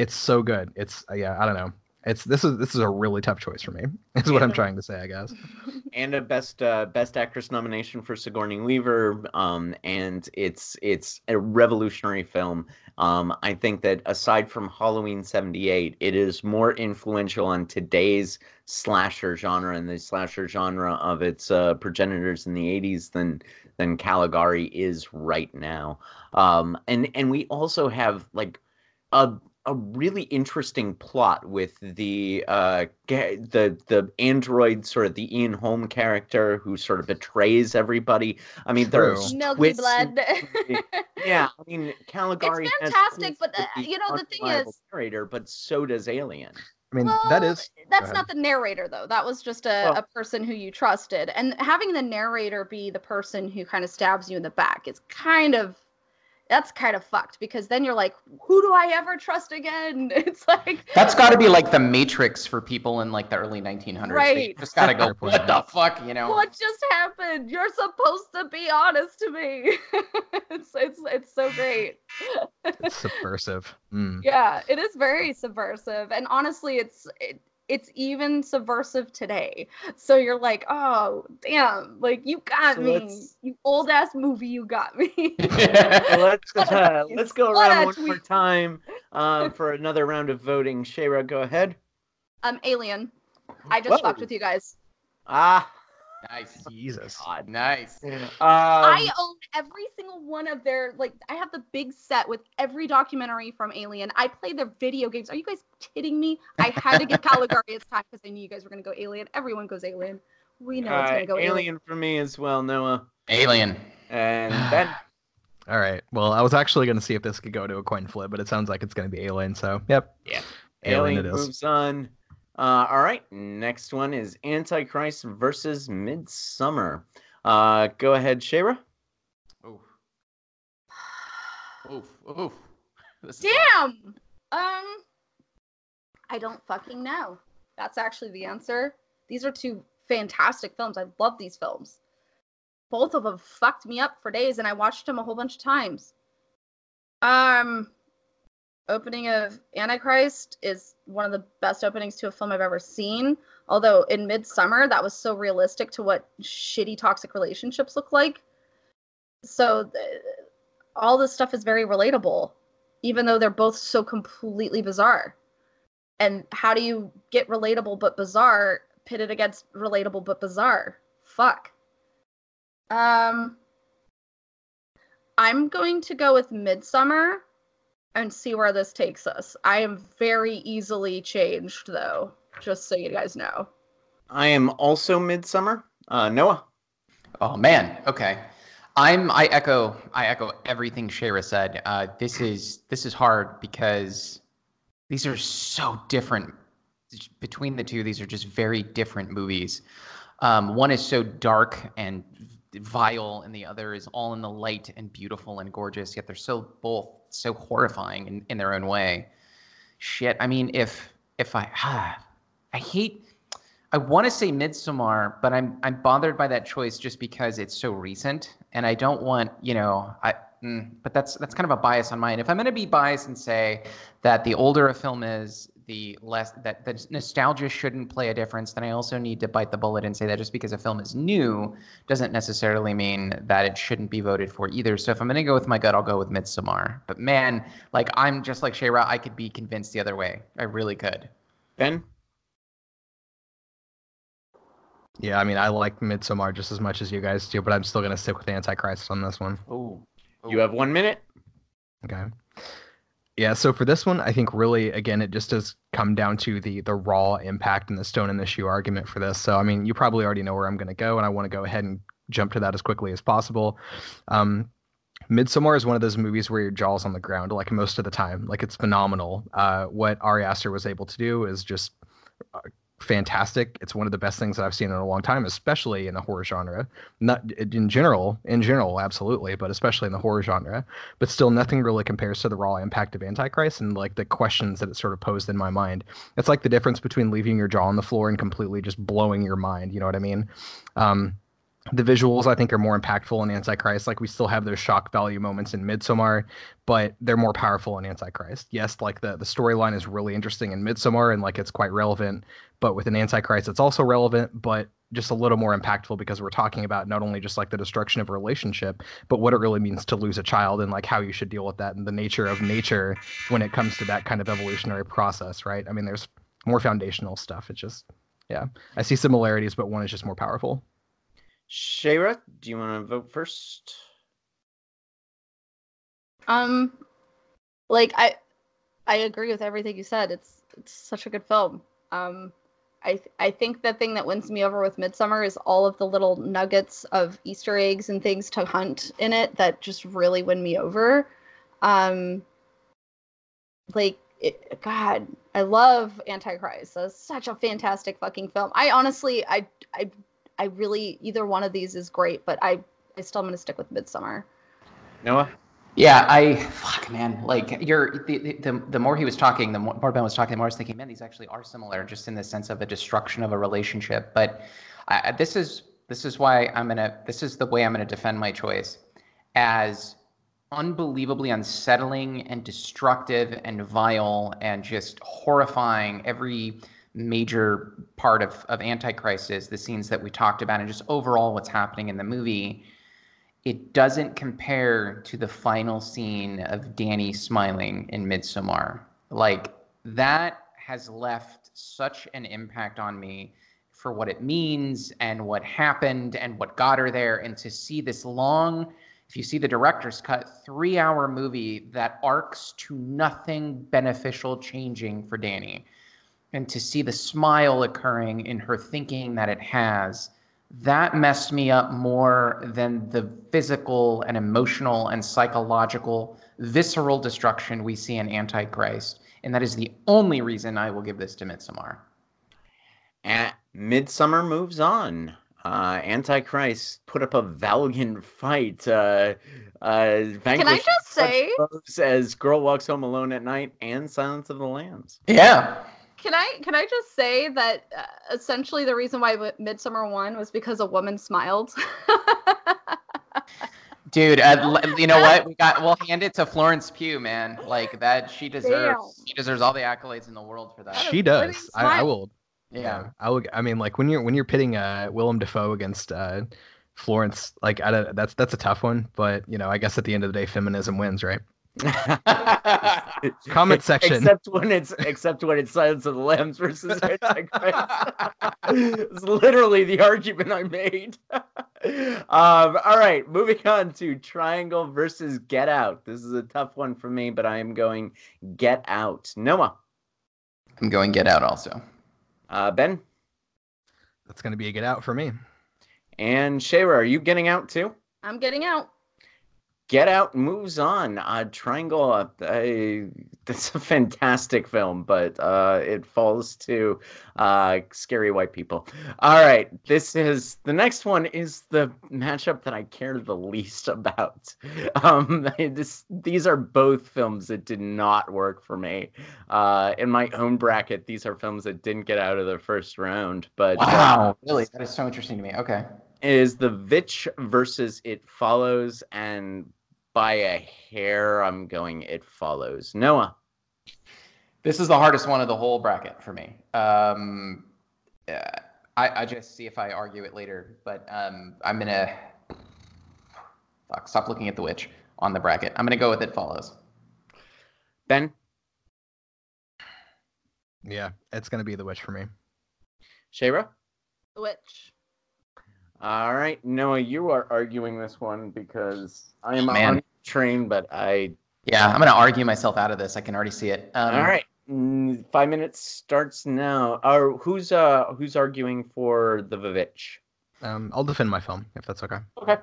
it's so good. It's uh, yeah, I don't know. It's this is this is a really tough choice for me. Is what I'm trying to say, I guess.
and a best uh, best actress nomination for Sigourney Weaver. Um, and it's it's a revolutionary film. Um, I think that aside from Halloween '78, it is more influential on today's slasher genre and the slasher genre of its uh, progenitors in the '80s than than Caligari is right now. Um, and and we also have like a a really interesting plot with the uh the the android sort of the Ian Holm character who sort of betrays everybody. I mean, there's
True.
Milky
twists
blood.
yeah, I mean, Caligari has
fantastic,
twists
but, uh, you know, the thing
unreliable
is-
narrator, but so does Alien.
I mean, that
Well,
is
that's not the narrator though. That was just a,
Well-
a person who you trusted. And having the narrator be the person who kind of stabs you in the back is kind of that's kind of fucked because then you're like, who do I ever trust again? It's like
That's got to be like the Matrix for people in like the early 1900s. They
Right.
just gotta go. What the fuck, you know?
what just happened? You're supposed to be honest to me. it's it's it's so great.
it's subversive. Mm.
Yeah, it is very subversive, and honestly, it's it, it's even subversive today. So you're like, oh damn, like you got
So
me,
let's-
you old ass movie, you got me.
Let's uh, let's go around one more time uh, for another round of voting. Shayra, go ahead.
um, Alien. I just fucked with you guys.
Ah,
nice.
Jesus.
God.
Nice.
Um,
I own every single one of their like. I have the big set with every documentary from Alien. I play their video games. Are you guys kidding me? I had to get Caligari its time because I knew you guys were gonna go Alien. Everyone goes Alien. We know it's
uh,
gonna go Alien.
Alien for me as well, Noah.
Alien.
And then
All right. Well, I was actually going to see if this could go to a coin flip, but it sounds like it's going to be Alien. So, yep.
Yeah.
Alien
Alien
it is.
moves on. Uh, all right, next one is Antichrist versus Midsommar. Uh, go ahead, Shayra.
Oh, oh, Oof. This is
Damn. Um, I don't fucking know. That's actually the answer. These are two fantastic films. I love these films. Both of them fucked me up for days, and I watched them a whole bunch of times. Um, opening of Antichrist is one of the best openings to a film I've ever seen. Although in Midsommar, that was so realistic to what shitty toxic relationships look like. so th- all this stuff is very relatable, even though they're both so completely bizarre. And how do you get relatable but bizarre pitted against relatable but bizarre? Fuck. Um, I'm going to go with Midsommar and see where this takes us. I am very easily changed, though, just so you guys know.
I am also Midsommar. Uh, Noah.
Oh man. Okay. I'm. I echo. I echo everything Shayra said. Uh, this is this is hard because these are so different between the two. These are just very different movies. Um, one is so dark and vile, and the other is all in the light and beautiful and gorgeous. Yet they're so both so horrifying in, in their own way. Shit. I mean, if if I ah, I hate. I want to say Midsommar, but I'm I'm bothered by that choice just because it's so recent, and I don't want you know I. Mm, but that's that's kind of a bias on mine. If I'm going to be biased and say that the older a film is, the less that the nostalgia shouldn't play a difference, then I also need to bite the bullet and say that just because a film is new doesn't necessarily mean that it shouldn't be voted for either. So if I'm gonna go with my gut, I'll go with Midsommar. But man, like I'm just like Shayra, I could be convinced the other way. I really could.
Ben.
Yeah, I mean, I like Midsommar just as much as you guys do, but I'm still gonna stick with Antichrist on this one.
Oh,
You have one minute.
Okay. Yeah, so for this one, I think really again it just does come down to the the raw impact and the stone in the shoe argument for this. So I mean, you probably already know where I'm going to go, and I want to go ahead and jump to that as quickly as possible. Um, Midsommar is one of those movies where your jaw's on the ground, like most of the time. Like it's phenomenal. Uh, what Ari Aster was able to do is just uh, fantastic. It's one of the best things that I've seen in a long time, especially in the horror genre. Not in general, in general, absolutely, but especially in the horror genre. But still, nothing really compares to the raw impact of Antichrist and like the questions that it sort of posed in my mind. It's like the difference between leaving your jaw on the floor and completely just blowing your mind. You know what I mean? Um, the visuals I think are more impactful in Antichrist. Like we still have those shock value moments in Midsommar, but they're more powerful in Antichrist. Yes, like the the storyline is really interesting in Midsommar and like it's quite relevant, but with an Antichrist it's also relevant, but just a little more impactful because we're talking about not only just like the destruction of a relationship, but what it really means to lose a child and like how you should deal with that and the nature of nature when it comes to that kind of evolutionary process, right? I mean, there's more foundational stuff. It's just yeah. I see similarities, but one is just more powerful.
Shayra, do you want to vote first?
Um, like I, I agree with everything you said. It's it's such a good film. Um, I th- I think the thing that wins me over with Midsommar is all of the little nuggets of Easter eggs and things to hunt in it that just really win me over. Um, like it, God, I love Antichrist. That's such a fantastic fucking film. I honestly, I I I really either one of these is great, but I I still am gonna stick with Midsommar.
Noah.
Yeah, I fuck man. Like you're the, the the more he was talking, the more, more Ben was talking, the more I was thinking, man, these actually are similar, just in the sense of the destruction of a relationship. But I, this is this is why I'm gonna this is the way I'm gonna defend my choice, as unbelievably unsettling and destructive and vile and just horrifying every major part of of Antichrist is the scenes that we talked about and just overall what's happening in the movie. It doesn't compare to the final scene of Danny smiling in Midsommar. Like that has left such an impact on me for what it means and what happened and what got her there. And to see this long if you see the director's cut 3 hour movie that arcs to nothing beneficial changing for Danny and to see the smile occurring in her thinking that it has that messed me up more than the physical and emotional and psychological visceral destruction we see in Antichrist. And that is the only reason I will give this to Midsommar.
At Midsommar moves on. Uh, Antichrist put up a valiant fight. Uh, uh,
Can I just say,
as Girl Walks Home Alone at Night and Silence of the Lambs.
Yeah.
Can I can I just say that uh, essentially the reason why Midsommar won was because a woman smiled.
Dude, uh, you know what? We got we'll hand it to Florence Pugh, man. Like that, she deserves Damn. she deserves all the accolades in the world for that. that
she does. I, I, will.
Yeah. yeah.
I will. I mean, like when you're when you're pitting uh, Willem Dafoe against uh, Florence, like I don't, that's that's a tough one, but you know, I guess at the end of the day, feminism wins, right? Comment section.
Except when it's except when it's Silence of the Lambs versus Hitchhiker's It's literally the argument I made. um, all right, moving on to Triangle versus Get Out. This is a tough one for me, but I am going Get Out. Noah.
I'm going Get Out also.
Uh, ben.
That's going to be a Get Out for me.
And Shayra, are you getting out too?
I'm getting out.
Get Out moves on. Uh, Triangle, uh, I, that's a fantastic film, but uh, it falls to uh, scary white people. All right, this is the next one is the matchup that I care the least about. Um, this, these are both films that did not work for me. Uh, in my own bracket, these are films that didn't get out of the first round. But uh,
wow, really, that is so interesting to me. Okay
is the Vitch versus It Follows, and by a hair, I'm going It Follows. Noah.
This is the hardest one of the whole bracket for me. Um, uh, I, I just see if I argue it later, but um, I'm gonna fuck, stop looking at the witch on the bracket. I'm gonna go with It Follows.
Ben.
Yeah, it's gonna be the witch for me.
Shayra.
The witch.
All right, Noah, you are arguing this one because I am
Man.
on train, but I.
Yeah, I'm gonna argue myself out of this. I can already see it. Um,
All right, mm, five minutes starts now. Or who's uh who's arguing for the Vivitch?
Um, I'll defend my film if that's okay.
Okay,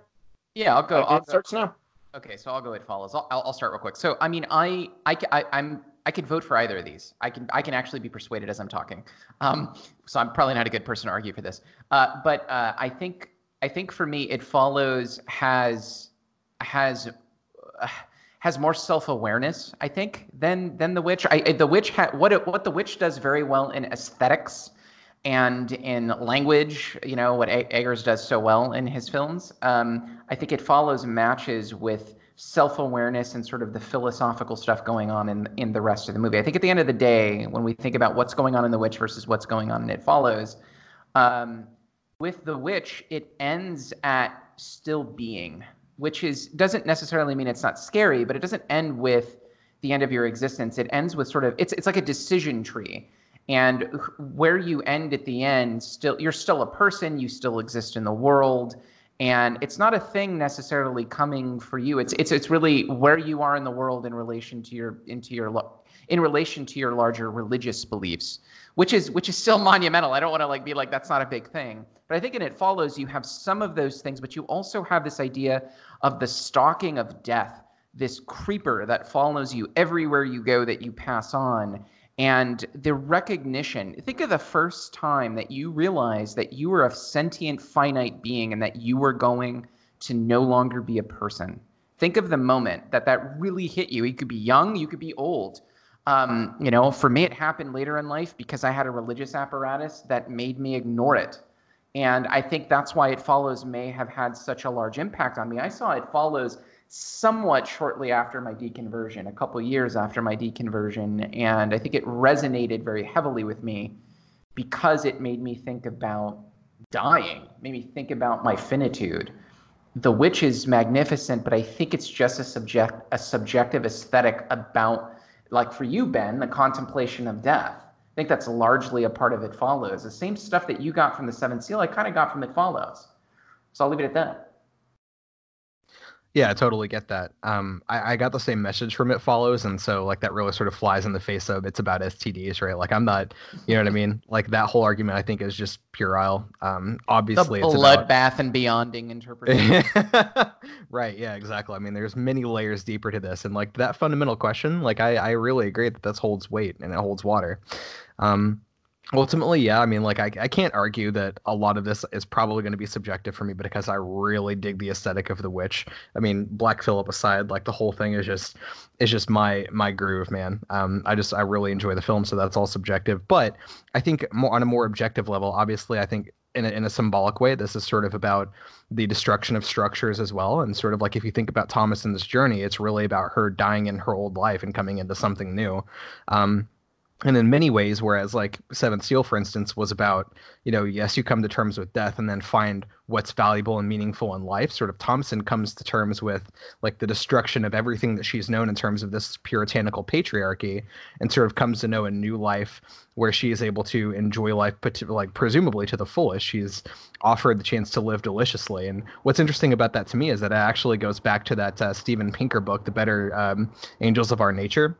Yeah, I'll go.
okay,
I'll
it
go
starts now.
Okay, so I'll go. It follows. I'll, I'll, I'll start real quick. So I mean, I, I, I I'm I could vote for either of these. I can I can actually be persuaded as I'm talking. Um, so I'm probably not a good person to argue for this. Uh, but uh, I think I think for me, it follows has has uh, has more self awareness. I think than than the witch. I the witch ha- what it, what the witch does very well in aesthetics and in language, you know, what Eggers does so well in his films, um, I think it follows matches with self-awareness and sort of the philosophical stuff going on in in the rest of the movie. I think at the end of the day, when we think about what's going on in The Witch versus what's going on in It Follows, um, with The Witch, it ends at still being, which is doesn't necessarily mean it's not scary, but it doesn't end with the end of your existence. It ends with sort of it's it's like a decision tree and where you end at the end still you're still a person you still exist in the world and it's not a thing necessarily coming for you. It's it's it's really where you are in the world in relation to your into your in relation to your larger religious beliefs which is which is still monumental. I don't want to like be like that's not a big thing. But i think in it follows you have some of those things but you also have this idea of the stalking of death this creeper that follows you everywhere you go that you pass on and the recognition think of the first time that you realized that you were a sentient finite being and that you were going to no longer be a person. Think of the moment that that really hit you. You could be young you could be old. Um, you know for me it happened later in life because i had a religious apparatus that made me ignore it. And i think that's why it follows may have had such a large impact on me. I saw it follows somewhat shortly after my deconversion, a couple years after my deconversion, and I think it resonated very heavily with me because it made me think about dying, made me think about my finitude. The Witch is magnificent, but I think it's just a subject a subjective aesthetic about like for you, Ben, the contemplation of death. I think that's largely a part of It Follows. The same stuff that you got from the Seventh Seal, I kind of got from It Follows. So I'll leave it at that.
Yeah, I totally get that. Um, I, I got the same message from It Follows, and so like that really sort of flies in the face of it's about STDs, right? Like I'm not, you know what I mean? Like that whole argument, I think is just puerile. Um, obviously,
the
it's about
bloodbath and beyonding interpretation.
right yeah exactly i mean there's many layers deeper to this and like that fundamental question like i i really agree that this holds weight and it holds water um ultimately yeah i mean like i, I can't argue that a lot of this is probably going to be subjective for me because i really dig the aesthetic of the witch. I mean black phillip aside like the whole thing is just is just my my groove man. Um i just i really enjoy the film so that's all subjective. But i think more on a more objective level obviously i think in a, in a symbolic way this is sort of about the destruction of structures as well. And sort of like if you think about Thomasin this journey it's really about her dying in her old life and coming into something new. Um and in many ways whereas like seventh seal for instance was about you know yes you come to terms with death and then find what's valuable and meaningful in life sort of Thomasin comes to terms with like the destruction of everything that she's known in terms of this puritanical patriarchy and sort of comes to know a new life where she is able to enjoy life but like presumably to the fullest. She's offered the chance to live deliciously. And what's interesting about that to me is that it actually goes back to that uh, steven pinker book the better um, angels of our nature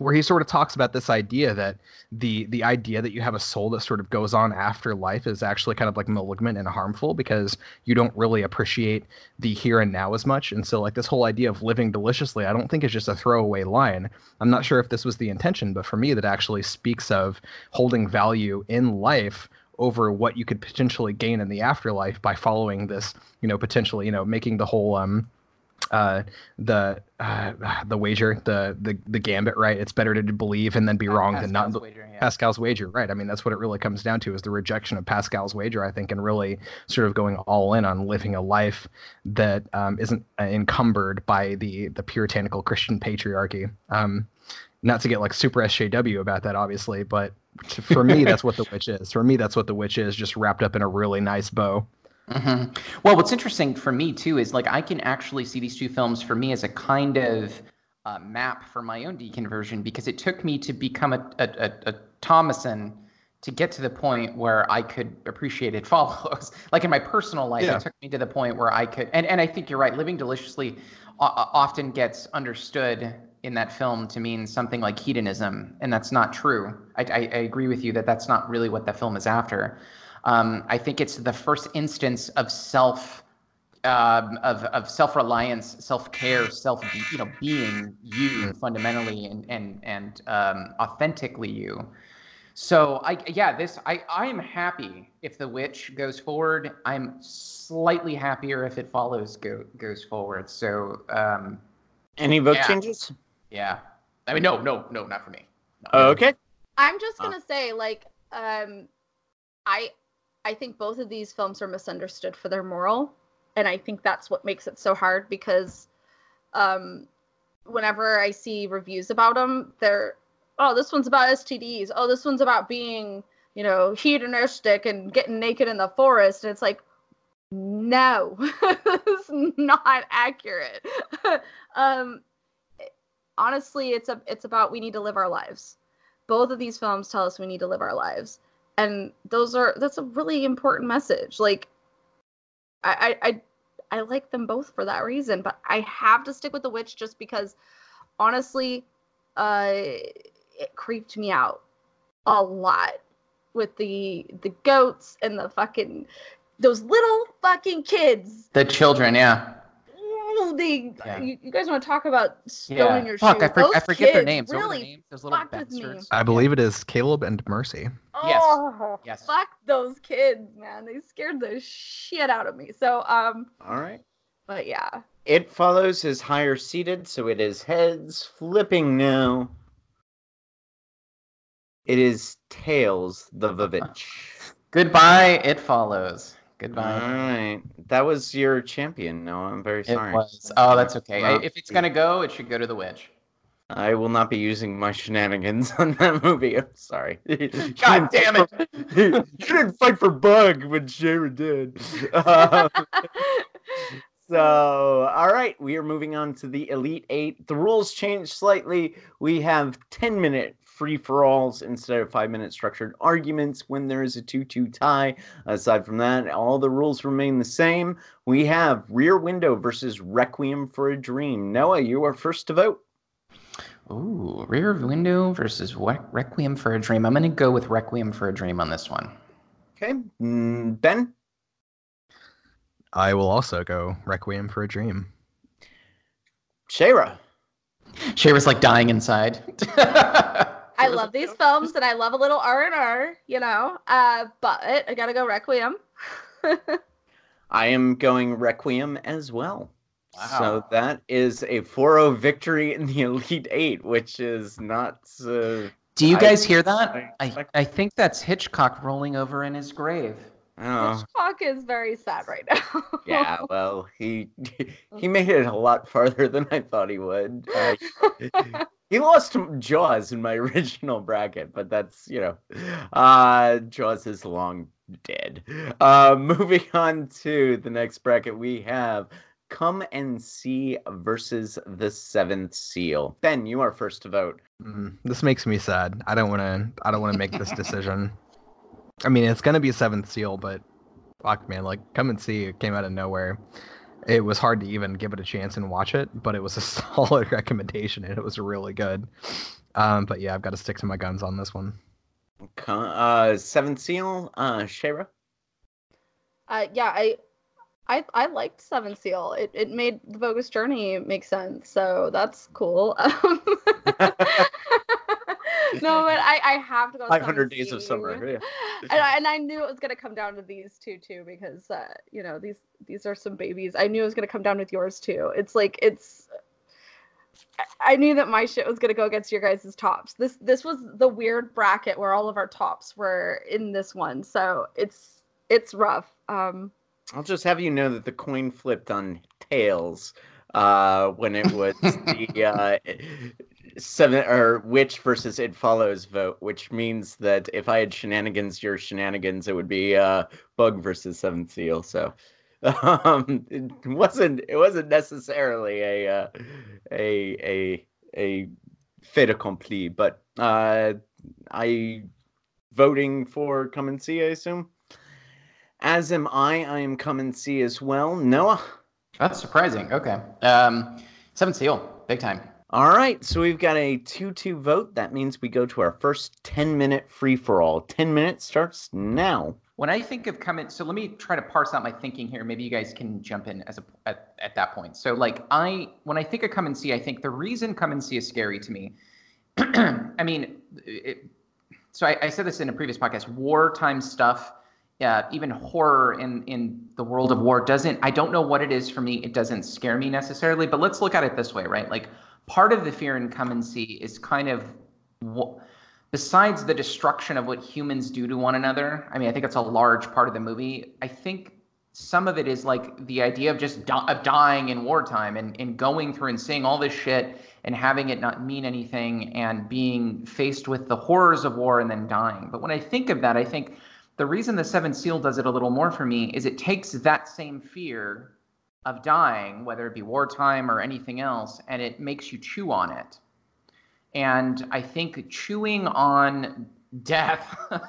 where he sort of talks about this idea that the the idea that you have a soul that sort of goes on after life is actually kind of like malignant and harmful because you don't really appreciate the here and now as much. And so like this whole idea of living deliciously i don't think is just a throwaway line. I'm not sure if this was the intention but for me that actually speaks of holding value in life over what you could potentially gain in the afterlife by following this you know potentially you know making the whole um uh, the uh, the wager, the the the gambit, right? It's better to believe and then be wrong
Pascal's
than not.
wager, yeah.
Pascal's wager, right? I mean, that's what it really comes down to is the rejection of Pascal's wager, I think, and really sort of going all in on living a life that um, isn't uh, encumbered by the the puritanical Christian patriarchy. Um, not to get like super SJW about that, obviously, but for me, that's what the witch is. For me, that's what the witch is, just wrapped up in a really nice bow.
Hmm Well, what's interesting for me too is like I can actually see these two films for me as a kind of uh, map for my own deconversion because it took me to become a, a, a, a Thomasin to get to the point where I could appreciate it follows. like in my personal life,
Yeah.
it took me to the point where I could, and, and I think you're right, living deliciously often gets understood in that film to mean something like hedonism, and that's not true. I, I, I agree with you that that's not really what the film is after. Um, I think it's the first instance of self, um, of of self reliance, self care, self you know being you fundamentally and and and um, authentically you. So I yeah this I I am happy if the witch goes forward. I'm slightly happier if it follows go goes forward. So um,
Any vote
Yeah.
changes?
yeah, I mean no no no not for me. No.
Okay.
I'm just
Uh.
gonna say, like, um, I, I think both of these films are misunderstood for their moral, and I think that's what makes it so hard because, um, whenever I see reviews about them, they're, oh, this one's about STDs. Oh, this one's about being, you know, hedonistic and getting naked in the forest. And it's like, no, it's not accurate. um, honestly, it's a, it's about we need to live our lives both of these films tell us we need to live our lives and those are that's a really important message like i i i, I like them both for that reason but i have to stick with the witch just because honestly uh it creeped me out a lot with the the goats and the fucking those little fucking kids
The children, yeah.
Ooh, they
Yeah.
you, you guys want to talk about stone
Yeah.
your
Fuck,
shoe
I, for, I forget their names. What were their
really
names? Those little
with me.
bastards.
I believe it is Caleb and Mercy.
Yes.
Oh,
Yes.
fuck those kids, man. They scared the shit out of me. So, um,
All right.
but yeah.
It follows is higher seated, so it is heads flipping now. It is tails, the Vavitch.
Goodbye. It follows. Goodbye.
right. That was your champion. No, I'm very
It
sorry.
was. Oh, that's okay.
Well,
if it's gonna go, it should go to the witch.
I will not be using my shenanigans on that movie. I'm sorry.
God damn it.
you didn't fight for Bug when Shayra did. Um, so, all right, we are moving on to the Elite Eight. The rules change slightly. We have 10 minute free for alls instead of five minute structured arguments when there is a 2 2 tie. Aside from that, all the rules remain the same. We have Rear Window versus Requiem for a Dream. Noah, you are first to vote.
Ooh, Rear Window versus Requiem for a Dream. I'm gonna go with Requiem for a Dream on this one.
Okay. Mm, ben?
I will also go Requiem for a Dream.
Shayra?
Shayra's like dying inside.
I love these films and I love a little R and R, you know. Uh, but I gotta go Requiem.
I am going Requiem as well. So that is a 4-0 victory in the Elite Eight, which is not. Uh,
Do you
I-
guys hear that?
I
I, I think that's Hitchcock rolling over in his grave.
Oh,
Hitchcock is very sad right now.
yeah. Well, he he made it a lot farther than I thought he would. Uh, he lost Jaws in my original bracket, but that's you know, uh, Jaws is long dead. Uh, moving on to the next bracket, we have Come and See versus the Seventh Seal. Ben, you are first to vote.
Mm, this makes me sad. I don't want to. I don't want to make this decision. I mean, it's gonna be Seventh Seal, but fuck, man, like Come and See it came out of nowhere. It was hard to even give it a chance and watch it, but it was a solid recommendation and it was really good. Um, but yeah, I've got to stick to my guns on this one.
Uh, Seventh Seal, uh, Shayra.
Uh, yeah, I, I, I liked Seven Seal. It, it made the Bogus Journey make sense, so that's cool. Um, no, but I, I have to go.
Five hundred days of summer. Yeah.
and, I, and I knew it was gonna come down to these two too because uh, you know these these are some babies. I knew it was gonna come down with yours too. It's like it's. I- I knew that my shit was gonna go against your guys' tops. This this was the weird bracket where all of our tops were in this one, so it's it's rough. Um,
I'll just have you know that the coin flipped on tails uh, when it was the uh, seven or witch versus it follows vote, which means that if I had shenanigans, your shenanigans, it would be uh, bug versus seventh seal. So um, it wasn't it wasn't necessarily a uh, a a a fait accompli, but uh, I voting for come and see. I assume. As am I. I am come and see as well. Noah.
That's surprising. Okay. Um, Seven Seal, big time.
All right, so we've got a 2 2 vote. That means we go to our first 10 minute free for all. 10 minutes starts now.
When I think of come in, so let me try to parse out my thinking here. Maybe you guys can jump in as a at, at that point. So like I, when I think of come and see, I think the reason come and see is scary to me. I mean, it, so I, I said this in a previous podcast. Wartime stuff, uh, even horror in in the world of war doesn't. I don't know what it is for me. It doesn't scare me necessarily. But let's look at it this way, right? Like part of the fear in come and see is kind of. besides the destruction of what humans do to one another, I mean, I think it's a large part of the movie. I think some of it is like the idea of just di- of dying in wartime and, and going through and seeing all this shit and having it not mean anything and being faced with the horrors of war and then dying. But when I think of that, I think the reason the Seventh Seal does it a little more for me is it takes that same fear of dying, whether it be wartime or anything else, and it makes you chew on it. And I think chewing on death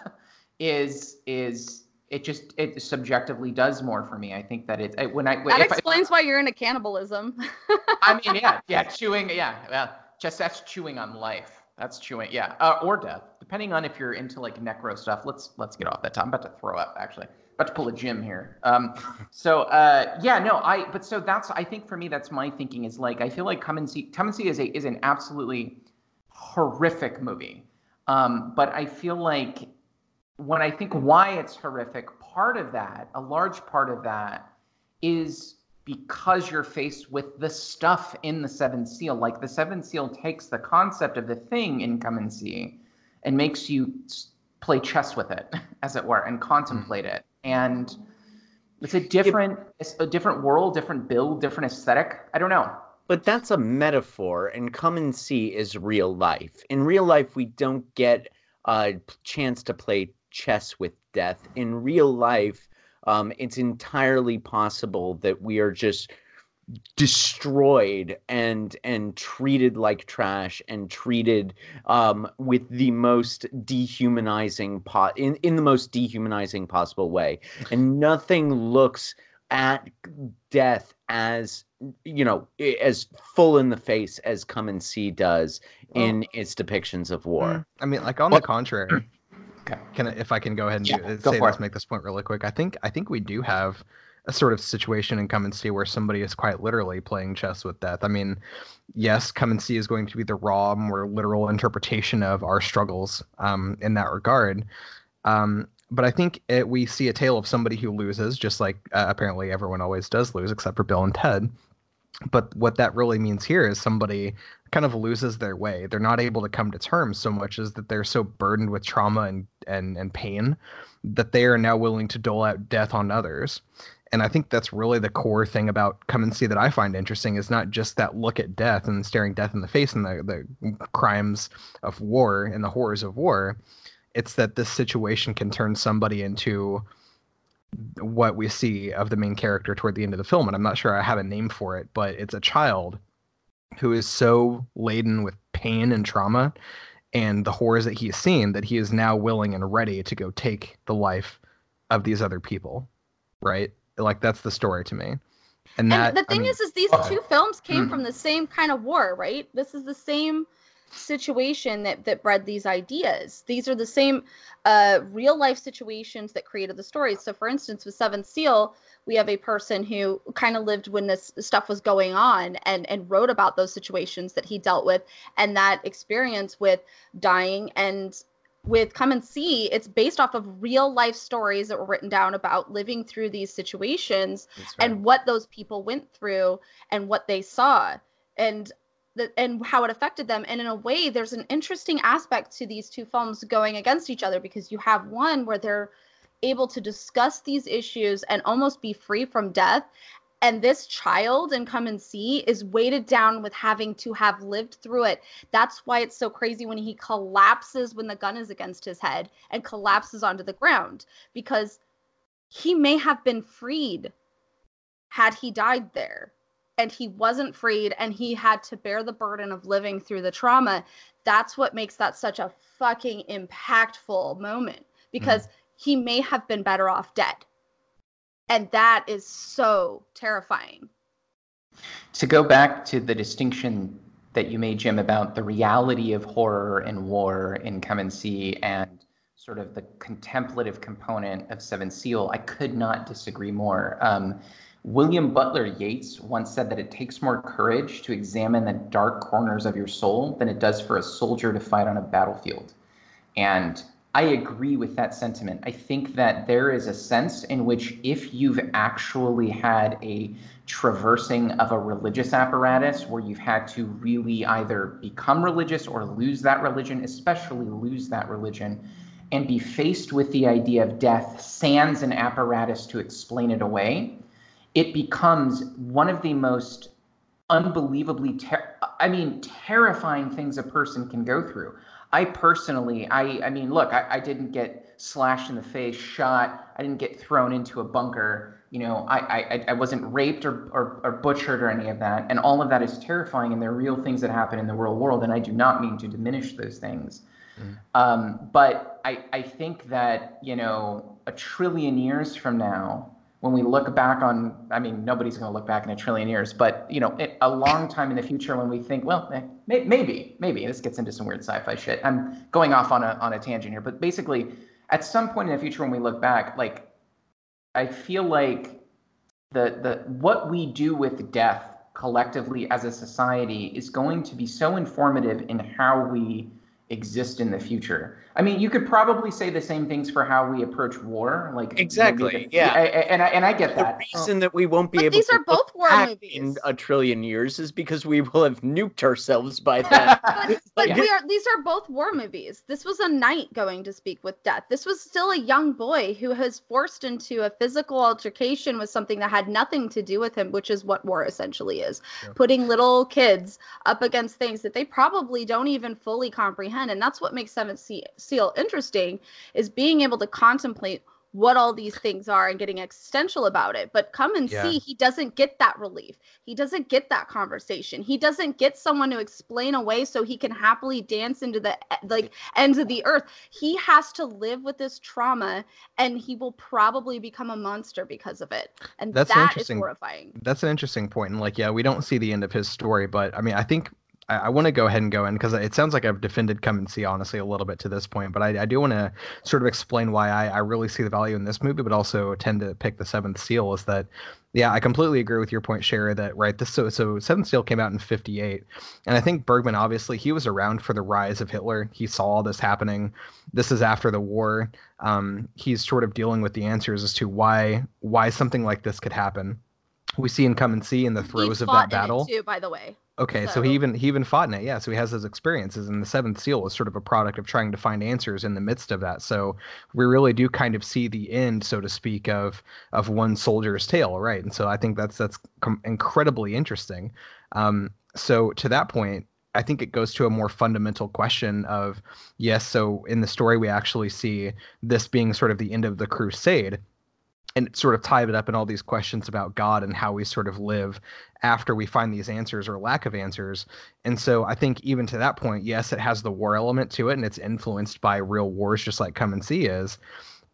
is is it just it subjectively does more for me. I think that it, it when I
that
if I-
explains why you're into cannibalism.
I mean, yeah, yeah, chewing, yeah, well, just that's chewing on life. That's chewing, yeah, uh, or death, depending on if you're into like necro stuff. Let's let's get off that. top. I'm about to throw up, actually. About to pull a gym here. Um, so uh, yeah, no, I. But so that's I think for me that's my thinking is like I feel like Come and See Come and See is a is an absolutely horrific movie. Um, but I feel like when I think why it's horrific, part of that, a large part of that, is because you're faced with the stuff in the Seven Seal. Like the Seven Seal takes the concept of the thing in Come and See and makes you play chess with it, as it were, and contemplate it. And it's a different, it's a different world, different build, different aesthetic. I don't know.
But that's a metaphor, and come and see is real life. In real life, we don't get a chance to play chess with death. In real life, um, it's entirely possible that we are just destroyed and and treated like trash and treated um, with the most dehumanizing po- in, in the most dehumanizing possible way. And nothing looks at death as you know as full in the face as come and see does in its depictions of war.
I mean, like on
What-
the contrary,
Okay.
can I, if I can go ahead and
Yeah,
do, uh,
go
say
it.
make this point really quick. I think I think we do have a sort of situation in Come and See where somebody is quite literally playing chess with death. I mean, yes, Come and See is going to be the raw, more literal interpretation of our struggles um, in that regard. Um, but I think it, we see a tale of somebody who loses, just like uh, apparently everyone always does lose, except for Bill and Ted. But what that really means here is somebody kind of loses their way. They're not able to come to terms so much as that they're so burdened with trauma and and and pain that they are now willing to dole out death on others. And I think that's really the core thing about come and see that I find interesting is not just that look at death and staring death in the face and the, the crimes of war and the horrors of war. It's that this situation can turn somebody into what we see of the main character toward the end of the film. And I'm not sure I have a name for it, but it's a child who is so laden with pain and trauma and the horrors that he has seen that he is now willing and ready to go take the life of these other people. Right? Like that's the story to me. And that
and the thing
I mean,
is, is these
Okay.
two films came
Mhm.
from the same kind of war, right? This is the same situation that that bred these ideas. These are the same uh, real life situations that created the stories. So, for instance, with Seventh Seal, we have a person who kind of lived when this stuff was going on and and wrote about those situations that he dealt with and that experience with dying and with come and see it's based off of real life stories that were written down about living through these situations
right.
and what those people went through and what they saw and and how it affected them. And in a way there's an interesting aspect to these two films going against each other because you have one where they're able to discuss these issues and almost be free from death. And this child and come and see is weighted down with having to have lived through it. That's why it's so crazy when he collapses when the gun is against his head and collapses onto the ground because he may have been freed had he died there and he wasn't freed and he had to bear the burden of living through the trauma that's what makes that such a fucking impactful moment because he may have been better off dead. And that is so terrifying.
To go back to the distinction that you made, Jim, about the reality of horror and war in Come and See and sort of the contemplative component of Seven Seal, I could not disagree more. Um, William Butler Yeats once said that it takes more courage to examine the dark corners of your soul than it does for a soldier to fight on a battlefield. And I agree with that sentiment. I think that there is a sense in which if you've actually had a traversing of a religious apparatus where you've had to really either become religious or lose that religion, especially lose that religion, and be faced with the idea of death sans an apparatus to explain it away, it becomes one of the most unbelievably ter- I mean terrifying things a person can go through. I personally, I, I mean, look, I, I didn't get slashed in the face, shot. I didn't get thrown into a bunker. You know, I, I, I wasn't raped or, or, or butchered or any of that. And all of that is terrifying, and they're real things that happen in the real world. And I do not mean to diminish those things.
Mm.
Um, but I, I think that, you know, a trillion years from now, when we look back on, I mean, nobody's going to look back in a trillion years, but you know, it, a long time in the future when we think, well, eh, may, maybe, maybe this gets into some weird sci-fi shit. I'm going off on a on a tangent here, but basically, at some point in the future when we look back, like, I feel like the the what we do with death collectively as a society is going to be so informative in how we exist in the future. I mean, you could probably say the same things for how we approach war, like
Exactly,
the-
yeah.
I- I- and I and I get
The
that.
reason that we won't be
But
able
these
to
are both war movies.
in a trillion years is because we will have nuked ourselves by then.
but, but
Yeah.
we are these are both war movies this was a knight going to speak with death this was still a young boy who was forced into a physical altercation with something that had nothing to do with him which is what war essentially is
Yep.
putting little kids up against things that they probably don't even fully comprehend and that's what makes seventh seal interesting is being able to contemplate what all these things are and getting existential about it. But come and
Yeah.
see he doesn't get that relief. He doesn't get that conversation. He doesn't get someone to explain away so he can happily dance into the like ends of the earth. He has to live with this trauma and he will probably become a monster because of it. And
That's
that is horrifying.
That's an interesting point. And like, yeah, we don't see the end of his story, but I mean, I think I, I want to go ahead and go in because it sounds like I've defended Come and See honestly a little bit to this point, but I, I do want to sort of explain why I, I really see the value in this movie, but also tend to pick the Seventh Seal. Is that, yeah, I completely agree with your point, Sherry. That right, this so so Seventh Seal came out in '58, and I think Bergman obviously he was around for the rise of Hitler. He saw all this happening. This is after the war. Um, he's sort of dealing with the answers as to why why something like this could happen we see in Come and See in the
He
throes of that battle.
too, by the way.
Okay, so,
So-
he even he even fought in it, yeah. So he has his experiences, and the Seventh Seal was sort of a product of trying to find answers in the midst of that. So we really do kind of see the end, so to speak, of of one soldier's tale, right? And so I think that's that's com- incredibly interesting. Um, so to that point, I think it goes to a more fundamental question of yes. So in the story, we actually see this being sort of the end of the crusade. And sort of tied it up in all these questions about God and how we sort of live after we find these answers or lack of answers. And so I think even to that point, yes, it has the war element to it and it's influenced by real wars just like Come and See is,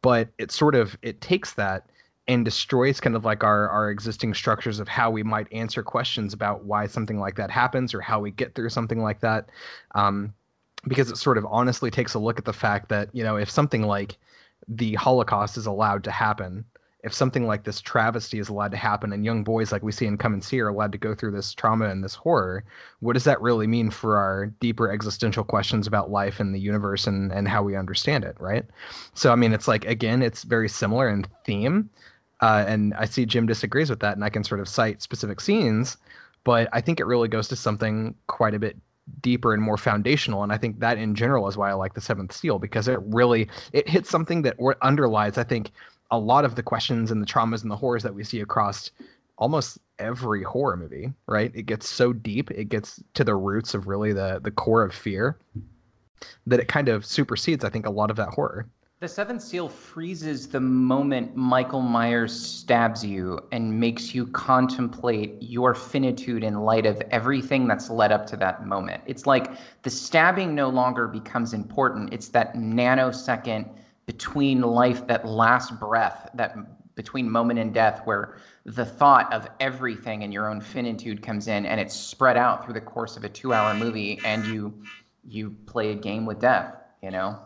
but it sort of it takes that and destroys kind of like our our existing structures of how we might answer questions about why something like that happens or how we get through something like that. Um, because it sort of honestly takes a look at the fact that, you know, if something like the Holocaust is allowed to happen, if something like this travesty is allowed to happen and young boys like we see in Come and See are allowed to go through this trauma and this horror, what does that really mean for our deeper existential questions about life and the universe and, and how we understand it, right? So, I mean, it's like, again, it's very similar in theme. Uh, and I see Jim disagrees with that, and I can sort of cite specific scenes, but I think it really goes to something quite a bit deeper and more foundational and i think that in general is why i like the seventh seal because it really it hits something that underlies i think a lot of the questions and the traumas and the horrors that we see across almost every horror movie right it gets so deep it gets to the roots of really the the core of fear that it kind of supersedes i think a lot of that horror
The seventh seal freezes the moment Michael Myers stabs you and makes you contemplate your finitude in light of everything that's led up to that moment. It's like the stabbing no longer becomes important. It's that nanosecond between life, that last breath, that between moment and death, where the thought of everything and your own finitude comes in, and it's spread out through the course of a two-hour movie, and you you play a game with death. You know.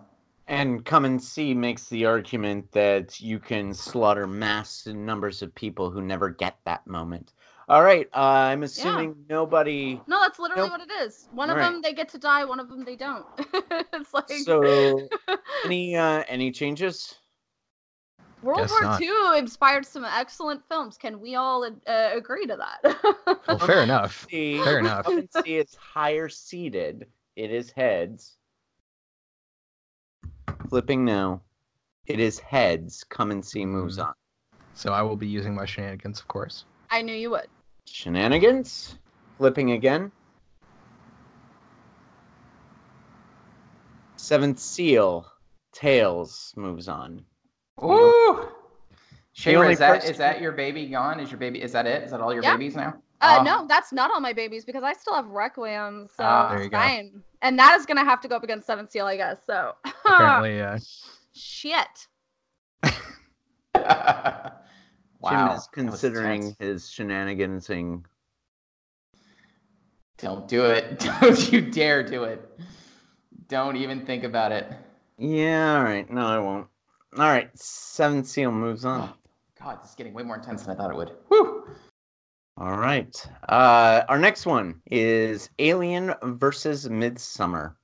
And Come and See makes the argument that you can slaughter mass numbers of people who never get that moment. All right, uh, I'm assuming nobody.
No, that's literally
Nope.
what it is. One of
Alright.
them they get to die, one of them they don't. it's like
So, any uh, any changes?
World
Guess
War
not.
II inspired some excellent films. Can we all uh, agree to that?
well fair enough
See,
Fair enough.
Come and See is higher seated. It is heads. Flipping now. It is heads. Come and See moves
Mhm.
on.
so i will be using my shenanigans of course
I knew you would.
Shenanigans. Flipping again. Seventh Seal. Tails moves on.
Ooh. Shayra, is that
person-
is that your baby gone? Is your baby is that it? Is that all your
Yeah.
babies now?
Uh,
Oh.
no, that's not all my babies because I still have Requiem, so
Ah.
There
it's
you go.
And that is gonna have to go up against Seven Seal, I guess. So
apparently uh,
shit.
wow.
Jim
that
is
was
considering
tense.
his shenanigansing.
Don't do it. Don't you dare do it. Don't even think about it.
Yeah, all right. No, I won't. All right. Seven Seal moves on.
Oh, God, this is getting way more intense than I thought it would. Whew.
All right. Uh, our next one is Alien versus Midsommar.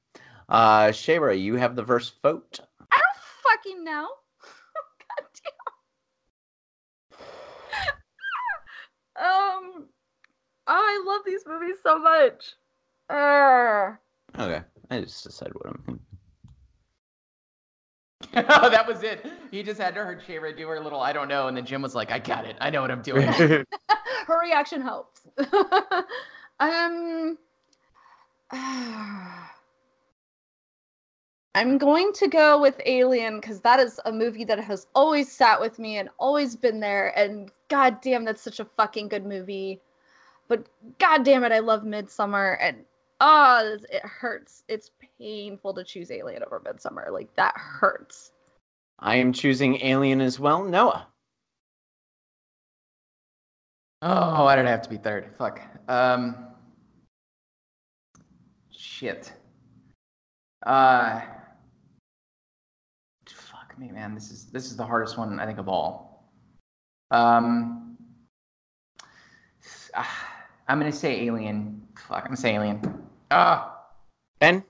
Uh, Shayra, you have the first vote.
I don't fucking know. God damn. Um, oh, I love these movies so much. Uh,
Okay. I just decided what I'm thinking.
oh, that was it. He just had to heard Shayra do her little I don't know, and then Jim was like, I got it. I know what I'm doing.
her reaction helps. um, I'm going to go with Alien because that is a movie that has always sat with me and always been there. And god damn, that's such a fucking good movie. But god damn it, I love Midsommar and oh, it hurts. It's painful to choose Alien over Midsommar. Like that hurts.
I am choosing Alien as well. Noah.
oh, why did I have to be third? Fuck. Um. Shit. Uh. Fuck me, man. This is this is the hardest one I think of all. Um. ah, I'm gonna say Alien. Fuck, I'm gonna say Alien. Ah.
Ben?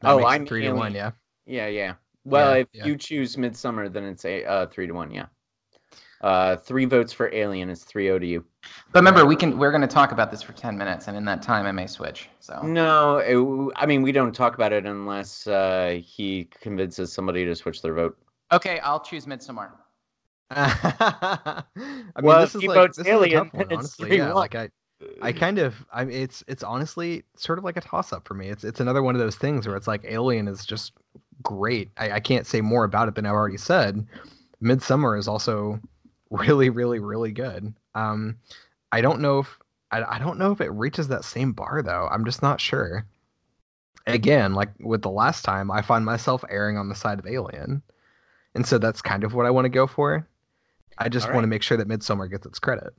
that
Oh, I'm
three to one yeah
Yeah, yeah. Well,
Yeah,
if
yeah.
you choose Midsommar, then it's a uh, three to one. Yeah. Uh, three votes for Alien is 3-0 to you.
But remember, we can we're going to talk about this for ten minutes, and in that time, I may switch. So
No, it- I mean we don't talk about it unless uh, he convinces somebody to switch their vote.
okay, I'll choose Midsommar.
I mean,
Well,
this
if
is
he
like
votes
this is a
Alien,
tough one,
it's
honestly. Yeah, like I, I kind of, I mean, it's it's honestly sort of like a toss up for me. It's it's another one of those things where it's like Alien is just great. I, I can't say more about it than I've already said. Midsommar is also really, really, really good. Um, I don't know if I, I don't know if it reaches that same bar though. I'm just not sure. Again, like with the last time, I find myself erring on the side of Alien, and so that's kind of what I want to go for. I just
All
want to make sure that Midsommar gets its credit.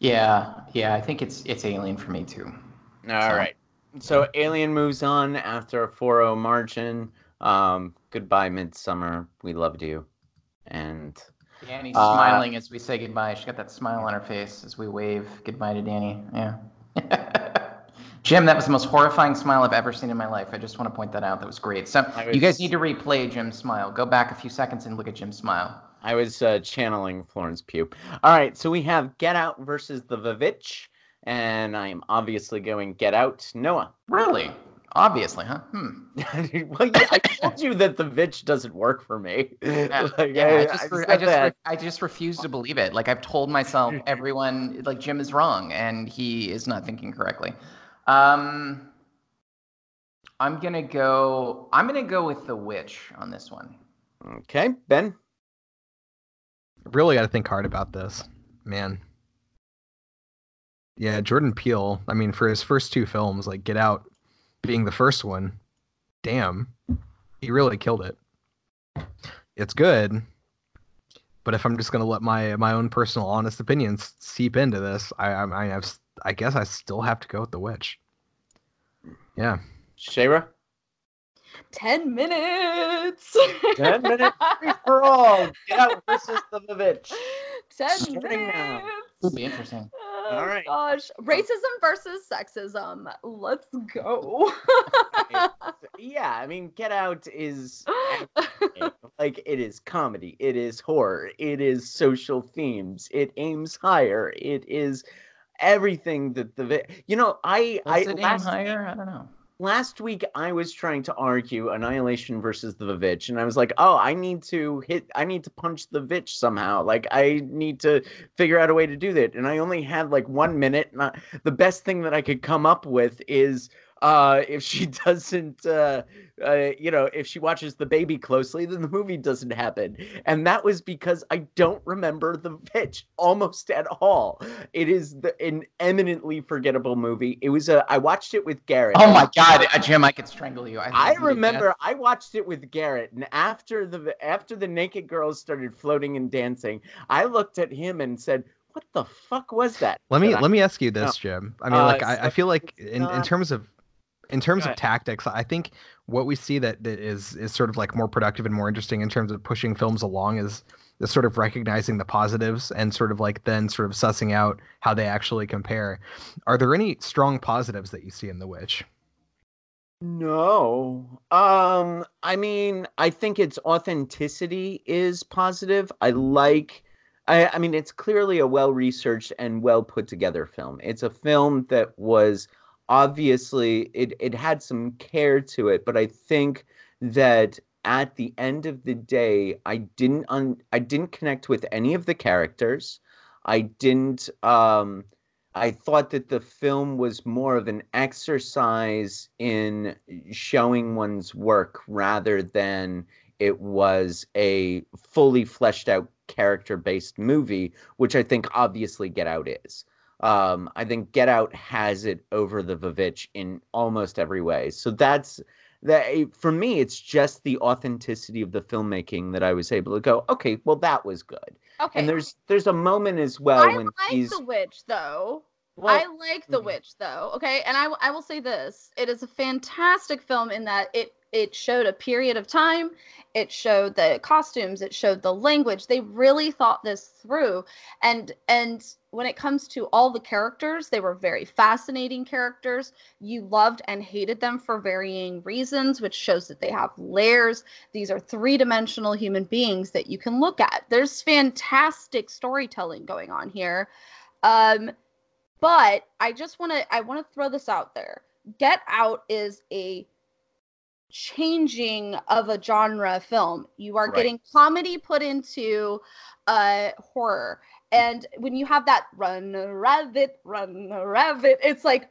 Yeah, yeah, I think it's it's Alien for me too.
All right.
So-
So Alien moves on after a 4-0 margin. Um, goodbye, Midsommar. We loved you. And
Dani's
Uh,
smiling as we say goodbye. She's got that smile on her face as we wave goodbye to Danny. Yeah. Jim, that was the most horrifying smile I've ever seen in my life. I just want to point that out. That was great. So
I
you guys need to replay Jim's smile. Go back a few seconds and look at Jim's smile.
I was uh, channeling Florence Pugh. All right, so we have Get Out versus The Vivitch, and I am obviously going Get Out. Noah.
Really? Obviously, huh? Hmm.
well, yeah, I told you that The Vitch doesn't work for me.
Yeah,
Like,
yeah, I just,
I
re- I just, re- I just refuse to believe it. Like I've told myself, everyone, like Jim is wrong, and he is not thinking correctly. Um, I'm gonna go. I'm gonna go with the witch on this one.
Okay, Ben.
Really got to think hard about this, man. Yeah, Jordan Peele. I mean, for his first two films, like Get Out being the first one, damn, he really killed it. It's good, but if I'm just gonna let my my own personal honest opinions seep into this, I I, I have s- I guess I still have to go with The Witch. Yeah,
Shayra.
10 minutes.
10 minutes free for all. Get Out versus The Vivitch.
10
Starting now.
minutes.
Would be interesting.
Uh, Oh,
All right.
Gosh, racism versus sexism. Let's go.
Yeah, I mean, Get Out is like it is comedy, it is horror, it is social themes, it aims higher, it is everything that the vi- you know I
Does
I
it aim
last,
higher? I don't know.
Last week I was trying to argue Annihilation versus the Vivitch, and I was like, oh, I need to hit, I need to punch the Vitch somehow. Like I need to figure out a way to do that, and I only had like one minute. And I, the best thing that I could come up with is uh if she doesn't uh, uh you know if she watches the baby closely then the movie doesn't happen and that was because i don't remember the pitch almost at all it is the, an eminently forgettable movie it was a i watched it with garrett
Oh my God, uh, Jim, I could strangle you.
I
love you to
remember
death.
I watched it with Garrett, and after the after the naked girls started floating and dancing, I looked at him and said, "What the fuck was that?"
let me
I-
let me ask you this, Jim. I mean,
Uh,
like I, I feel like
it's
in, in terms of in terms of tactics, I think what we see that, that is is sort of like more productive and more interesting in terms of pushing films along is is sort of recognizing the positives and sort of like then sort of sussing out how they actually compare. Are there any strong positives that you see in The Witch?
No. Um, I mean, I think its authenticity is positive. I like I, I mean, it's clearly a well researched and well put together film. It's a film that was obviously it it had some care to it, but I think that at the end of the day, I didn't un, I didn't connect with any of the characters. I didn't um I thought that the film was more of an exercise in showing one's work rather than it was a fully fleshed out character based movie, which I think obviously Get Out is. Um, I think Get Out has it over the Vivitch in almost every way. So that's that for me, it's just the authenticity of the filmmaking that I was able to go, okay, well that was good.
okay.
And there's there's a moment as well when
I
when
like
he's
the witch though.
well,
I like the
mhm.
witch though. Okay, and I I will say this: it is a fantastic film in that it it showed a period of time it showed the costumes it showed the language they really thought this through and and when it comes to all the characters they were very fascinating characters you loved and hated them for varying reasons which shows that they have layers these are three-dimensional human beings that you can look at there's fantastic storytelling going on here um but i just want to i want to throw this out there get out is a changing of a genre film. You are
Right.
getting comedy put into uh horror. And when you have that run rabbit, run rabbit, it's like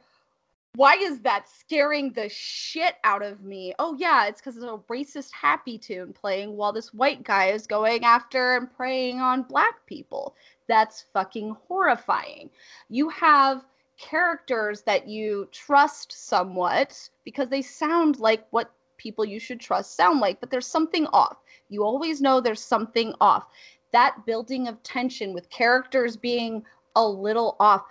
why is that scaring the shit out of me? Oh yeah, it's because of a racist happy tune playing while this white guy is going after and preying on black people. That's fucking horrifying. You have characters that you trust somewhat because they sound like what people you should trust sound like, but there's something off. You always know there's something off. That building of tension with characters being a little off,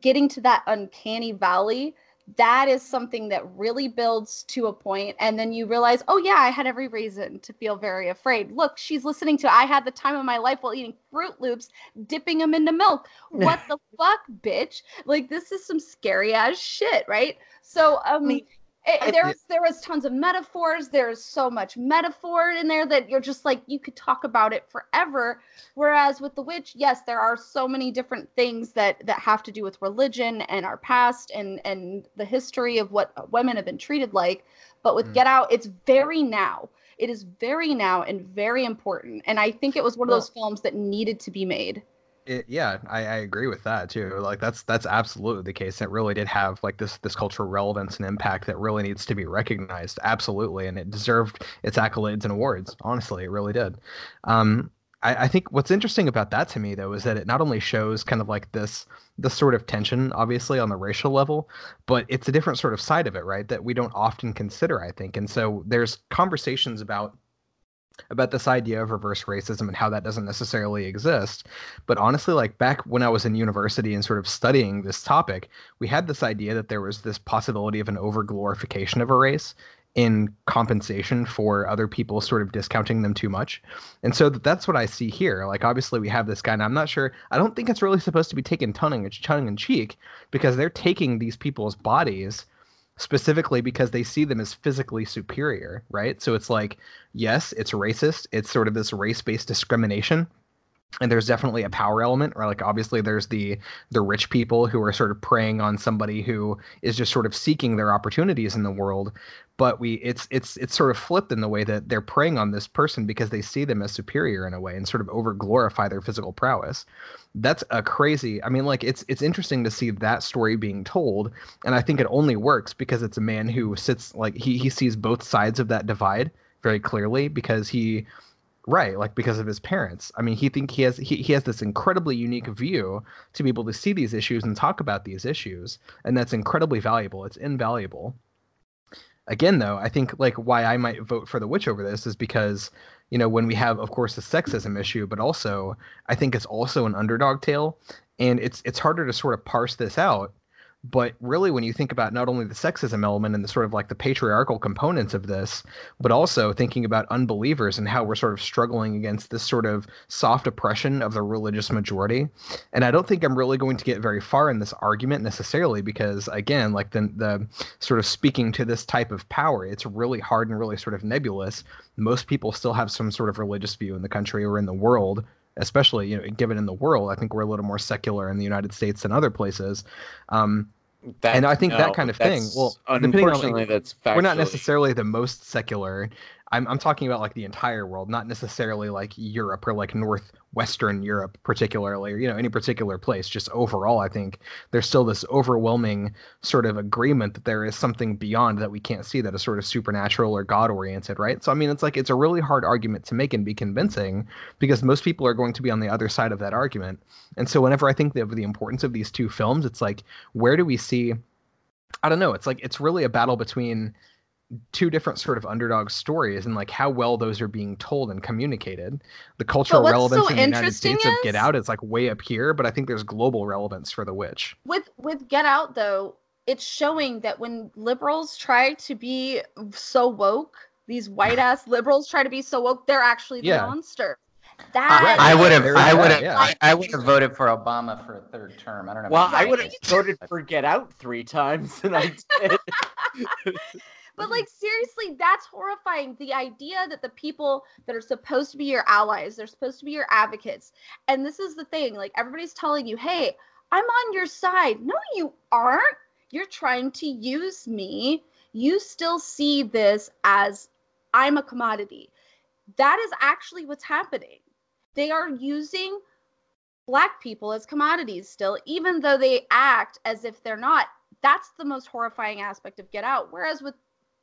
getting to that uncanny valley, that is something that really builds to a point and then you realize oh yeah i had every reason to feel very afraid. Look she's listening to i had the time of my life while eating Froot Loops dipping them into milk. What the fuck bitch? Like this is some scary ass shit right? So um
mean,
it,
I-
there was there was tons of metaphors. There's so much metaphor in there that you're just like you could talk about it forever. Whereas with the witch yes there are so many different things that that have to do with religion and our past and and the history of what women have been treated like. But with
Mm.
get out it's very now. It is very now and very important. And i think it was one of those films that needed to be made
It, yeah, I, I agree with that too. Like that's that's absolutely the case. It really did have like this this cultural relevance and impact that really needs to be recognized. Absolutely, and it deserved its accolades and awards. Honestly, it really did. Um, I, I think what's interesting about that to me though is that it not only shows kind of like this this sort of tension, obviously on the racial level, but it's a different sort of side of it, right? That we don't often consider, I think. And so there's conversations about about this idea of reverse racism and how that doesn't necessarily exist. But honestly, like back when I was in university and sort of studying this topic, we had this idea that there was this possibility of an overglorification of a race in compensation for other people sort of discounting them too much. And so that's what I see here. Like obviously we have this guy and I'm not sure I don't think it's really supposed to be taken tongue It's tongue in cheek because they're taking these people's bodies specifically because they see them as physically superior, right? So it's like yes, it's racist. It's sort of this race-based discrimination. And there's definitely a power element, or like obviously there's the the rich people who are sort of preying on somebody who is just sort of seeking their opportunities in the world. But we it's it's it's sort of flipped in the way that they're preying on this person because they see them as superior in a way and sort of over glorify their physical prowess. That's a crazy. I mean, like it's it's interesting to see that story being told, and I think it only works because it's a man who sits like he he sees both sides of that divide very clearly because he right like because of his parents. I mean he think he has he, he has this incredibly unique view to be able to see these issues and talk about these issues and that's incredibly valuable. It's invaluable. Again though i think like why i might vote for the witch over this is because you know when we have of course the sexism issue but also i think it's also an underdog tale and it's it's harder to sort of parse this out but really when you think about not only the sexism element and the sort of like the patriarchal components of this but also thinking about unbelievers and how we're sort of struggling against this sort of soft oppression of the religious majority. And i don't think i'm really going to get very far in this argument necessarily because again like the the sort of speaking to this type of power it's really hard and really sort of nebulous. Most people still have some sort of religious view in the country or in the world especially you know given in the world i think we're a little more secular in the united states than other places um,
That,
And I think that kind of thing- well, depending on,
unfortunately, that's factually,
we're not necessarily the most secular I'm, I'm talking about like the entire world not necessarily like europe or like northwestern europe particularly or you know any particular place. Just overall i think there's still this overwhelming sort of agreement that there is something beyond that we can't see that is sort of supernatural or god oriented right? So i mean it's like it's a really hard argument to make and be convincing because most people are going to be on the other side of that argument. And so whenever i think of the importance of these two films it's like where do we see i don't know it's like it's really a battle between two different sort of underdog stories and like how well those are being told and communicated. The cultural relevance
so
in the United
interesting
States of Get Out is like way up here, but I think there's global relevance for The Witch.
with with get out though it's showing that when liberals try to be so woke these white ass liberals try to be so woke, they're actually the
Yeah.
monster. Uh, that
Right.
I would have. I would have.
yeah.
I, I would have voted for Obama for a third term. I don't know.
Well, I would have
guys.
voted for Get Out three times, and I did.
But mm-hmm. like seriously, that's horrifying. The idea that the people that are supposed to be your allies, they're supposed to be your advocates. And this is the thing, like everybody's telling you, "Hey, I'm on your side." No, you aren't. You're trying to use me. You still see this as I'm a commodity. That is actually what's happening. They are using black people as commodities still, even though they act as if they're not. That's the most horrifying aspect of Get Out. Whereas with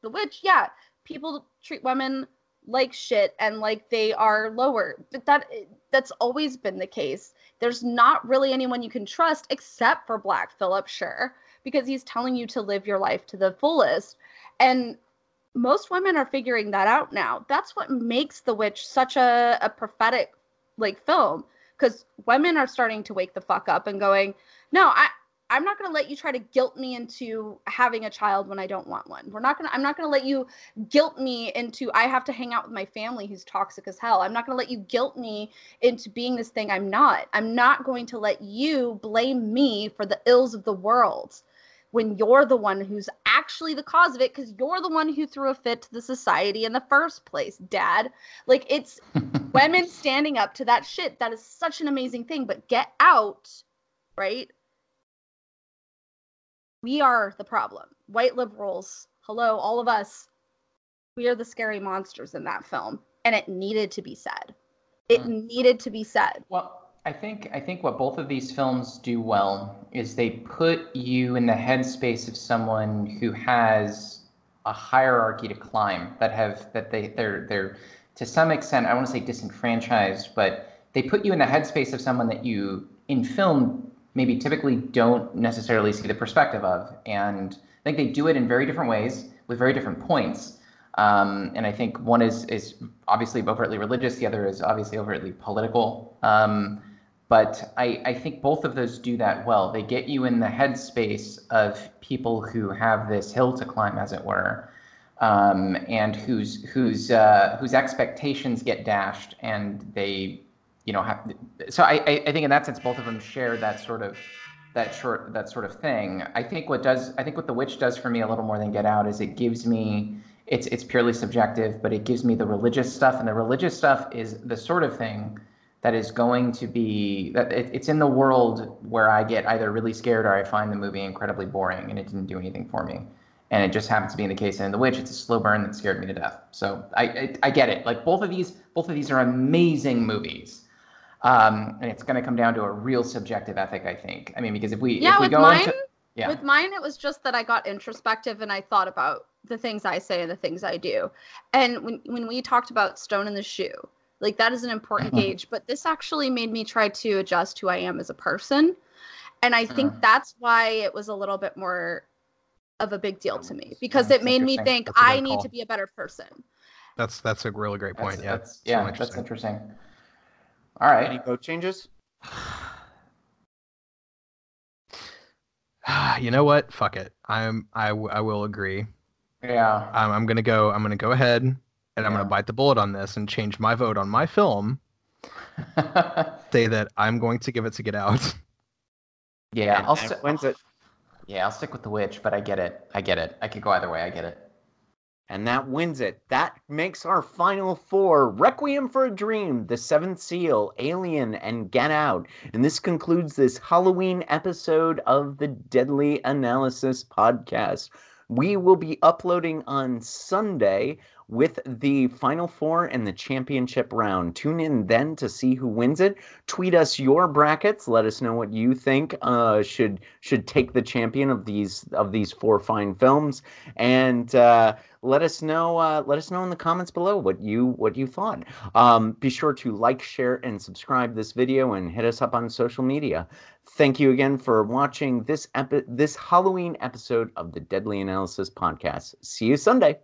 The Witch, yeah, people treat women like shit and like they are lower. But that that's always been the case. There's not really anyone you can trust except for Black Phillip, sure, because he's telling you to live your life to the fullest. And most women are figuring that out now. That's what makes The Witch such a, a prophetic like film because women are starting to wake the fuck up and going, no, I I'm not going to let you try to guilt me into having a child when I don't want one. We're not going to I'm not going to let you guilt me into I have to hang out with my family who's toxic as hell. I'm not going to let you guilt me into being this thing I'm not. I'm not going to let you blame me for the ills of the world when you're the one who's actually the cause of it because you're the one who threw a fit to the society in the first place, dad. Like it's women standing up to that shit. That is such an amazing thing. But get out, right? We are the problem. White liberals, hello, all of us. We are the scary monsters in that film. And it needed to be said. It
Mm.
needed to be said.
Well, I think I think what both of these films do well is they put you in the headspace of someone who has a hierarchy to climb that have that they they're they're to some extent I want to say disenfranchised, but they put you in the headspace of someone that you in film maybe typically don't necessarily see the perspective of, and I think they do it in very different ways with very different points. Um, and I think one is is obviously overtly religious, the other is obviously overtly political. Um, but I, I think both of those do that well. They get you in the headspace of people who have this hill to climb, as it were, um, and whose whose uh, whose expectations get dashed, and they, you know, have. So I, I think in that sense, both of them share that sort of that short that sort of thing. I think what does I think what The Witch does for me a little more than Get Out is it gives me it's it's purely subjective, but it gives me the religious stuff, and the religious stuff is the sort of thing that is going to be that it, it's in the world where I get either really scared or I find the movie incredibly boring and it didn't do anything for me. And it just happens to be in the case in The Witch, it's a slow burn that scared me to death. So I I, I get it. Like both of these both of these are amazing movies. Um, and it's going to come down to a real subjective ethic, I think. I mean, because if we
Yeah,
if we
with
go
mine,
into yeah.
With mine, it was just that I got introspective and I thought about the things I say and the things I do. And when when we talked about stone in the shoe, like that is an important
Mhm.
gauge. But this actually made me try to adjust who I am as a person, and I think
Mhm.
that's why it was a little bit more of a big deal to me because
Yeah,
it made me think
That's a good
I need to be a better person.
That's that's a really great point.
That's,
yeah,
that's,
So
yeah, that's
interesting.
Interesting. All right.
Any vote changes?
Ah, you know what? Fuck it. I'm I, w- I will agree.
Yeah.
I'm, I'm gonna go. I'm gonna go ahead and I'm gonna bite the bullet on this and change my vote on my film. Say that I'm going to give it to Get Out.
yeah,
And
I'll
that
st-
wins it.
yeah, I'll stick with the witch, but I get it. I get it. I could go either way. I get it.
And that wins it. That makes our final four Requiem for a Dream, The Seventh Seal, Alien, and Get Out. And this concludes this Halloween episode of the Deadly Analysis podcast. We will be uploading on Sunday with the final four and the championship round. Tune in then to see who wins it. Tweet us your brackets. Let us know what you think uh, should should take the champion of these of these four fine films. And uh, let us know uh, let us know in the comments below what you what you thought um, be sure to like share and subscribe this video and hit us up on social media thank you again for watching this epi- this halloween episode of the deadly analysis podcast see you sunday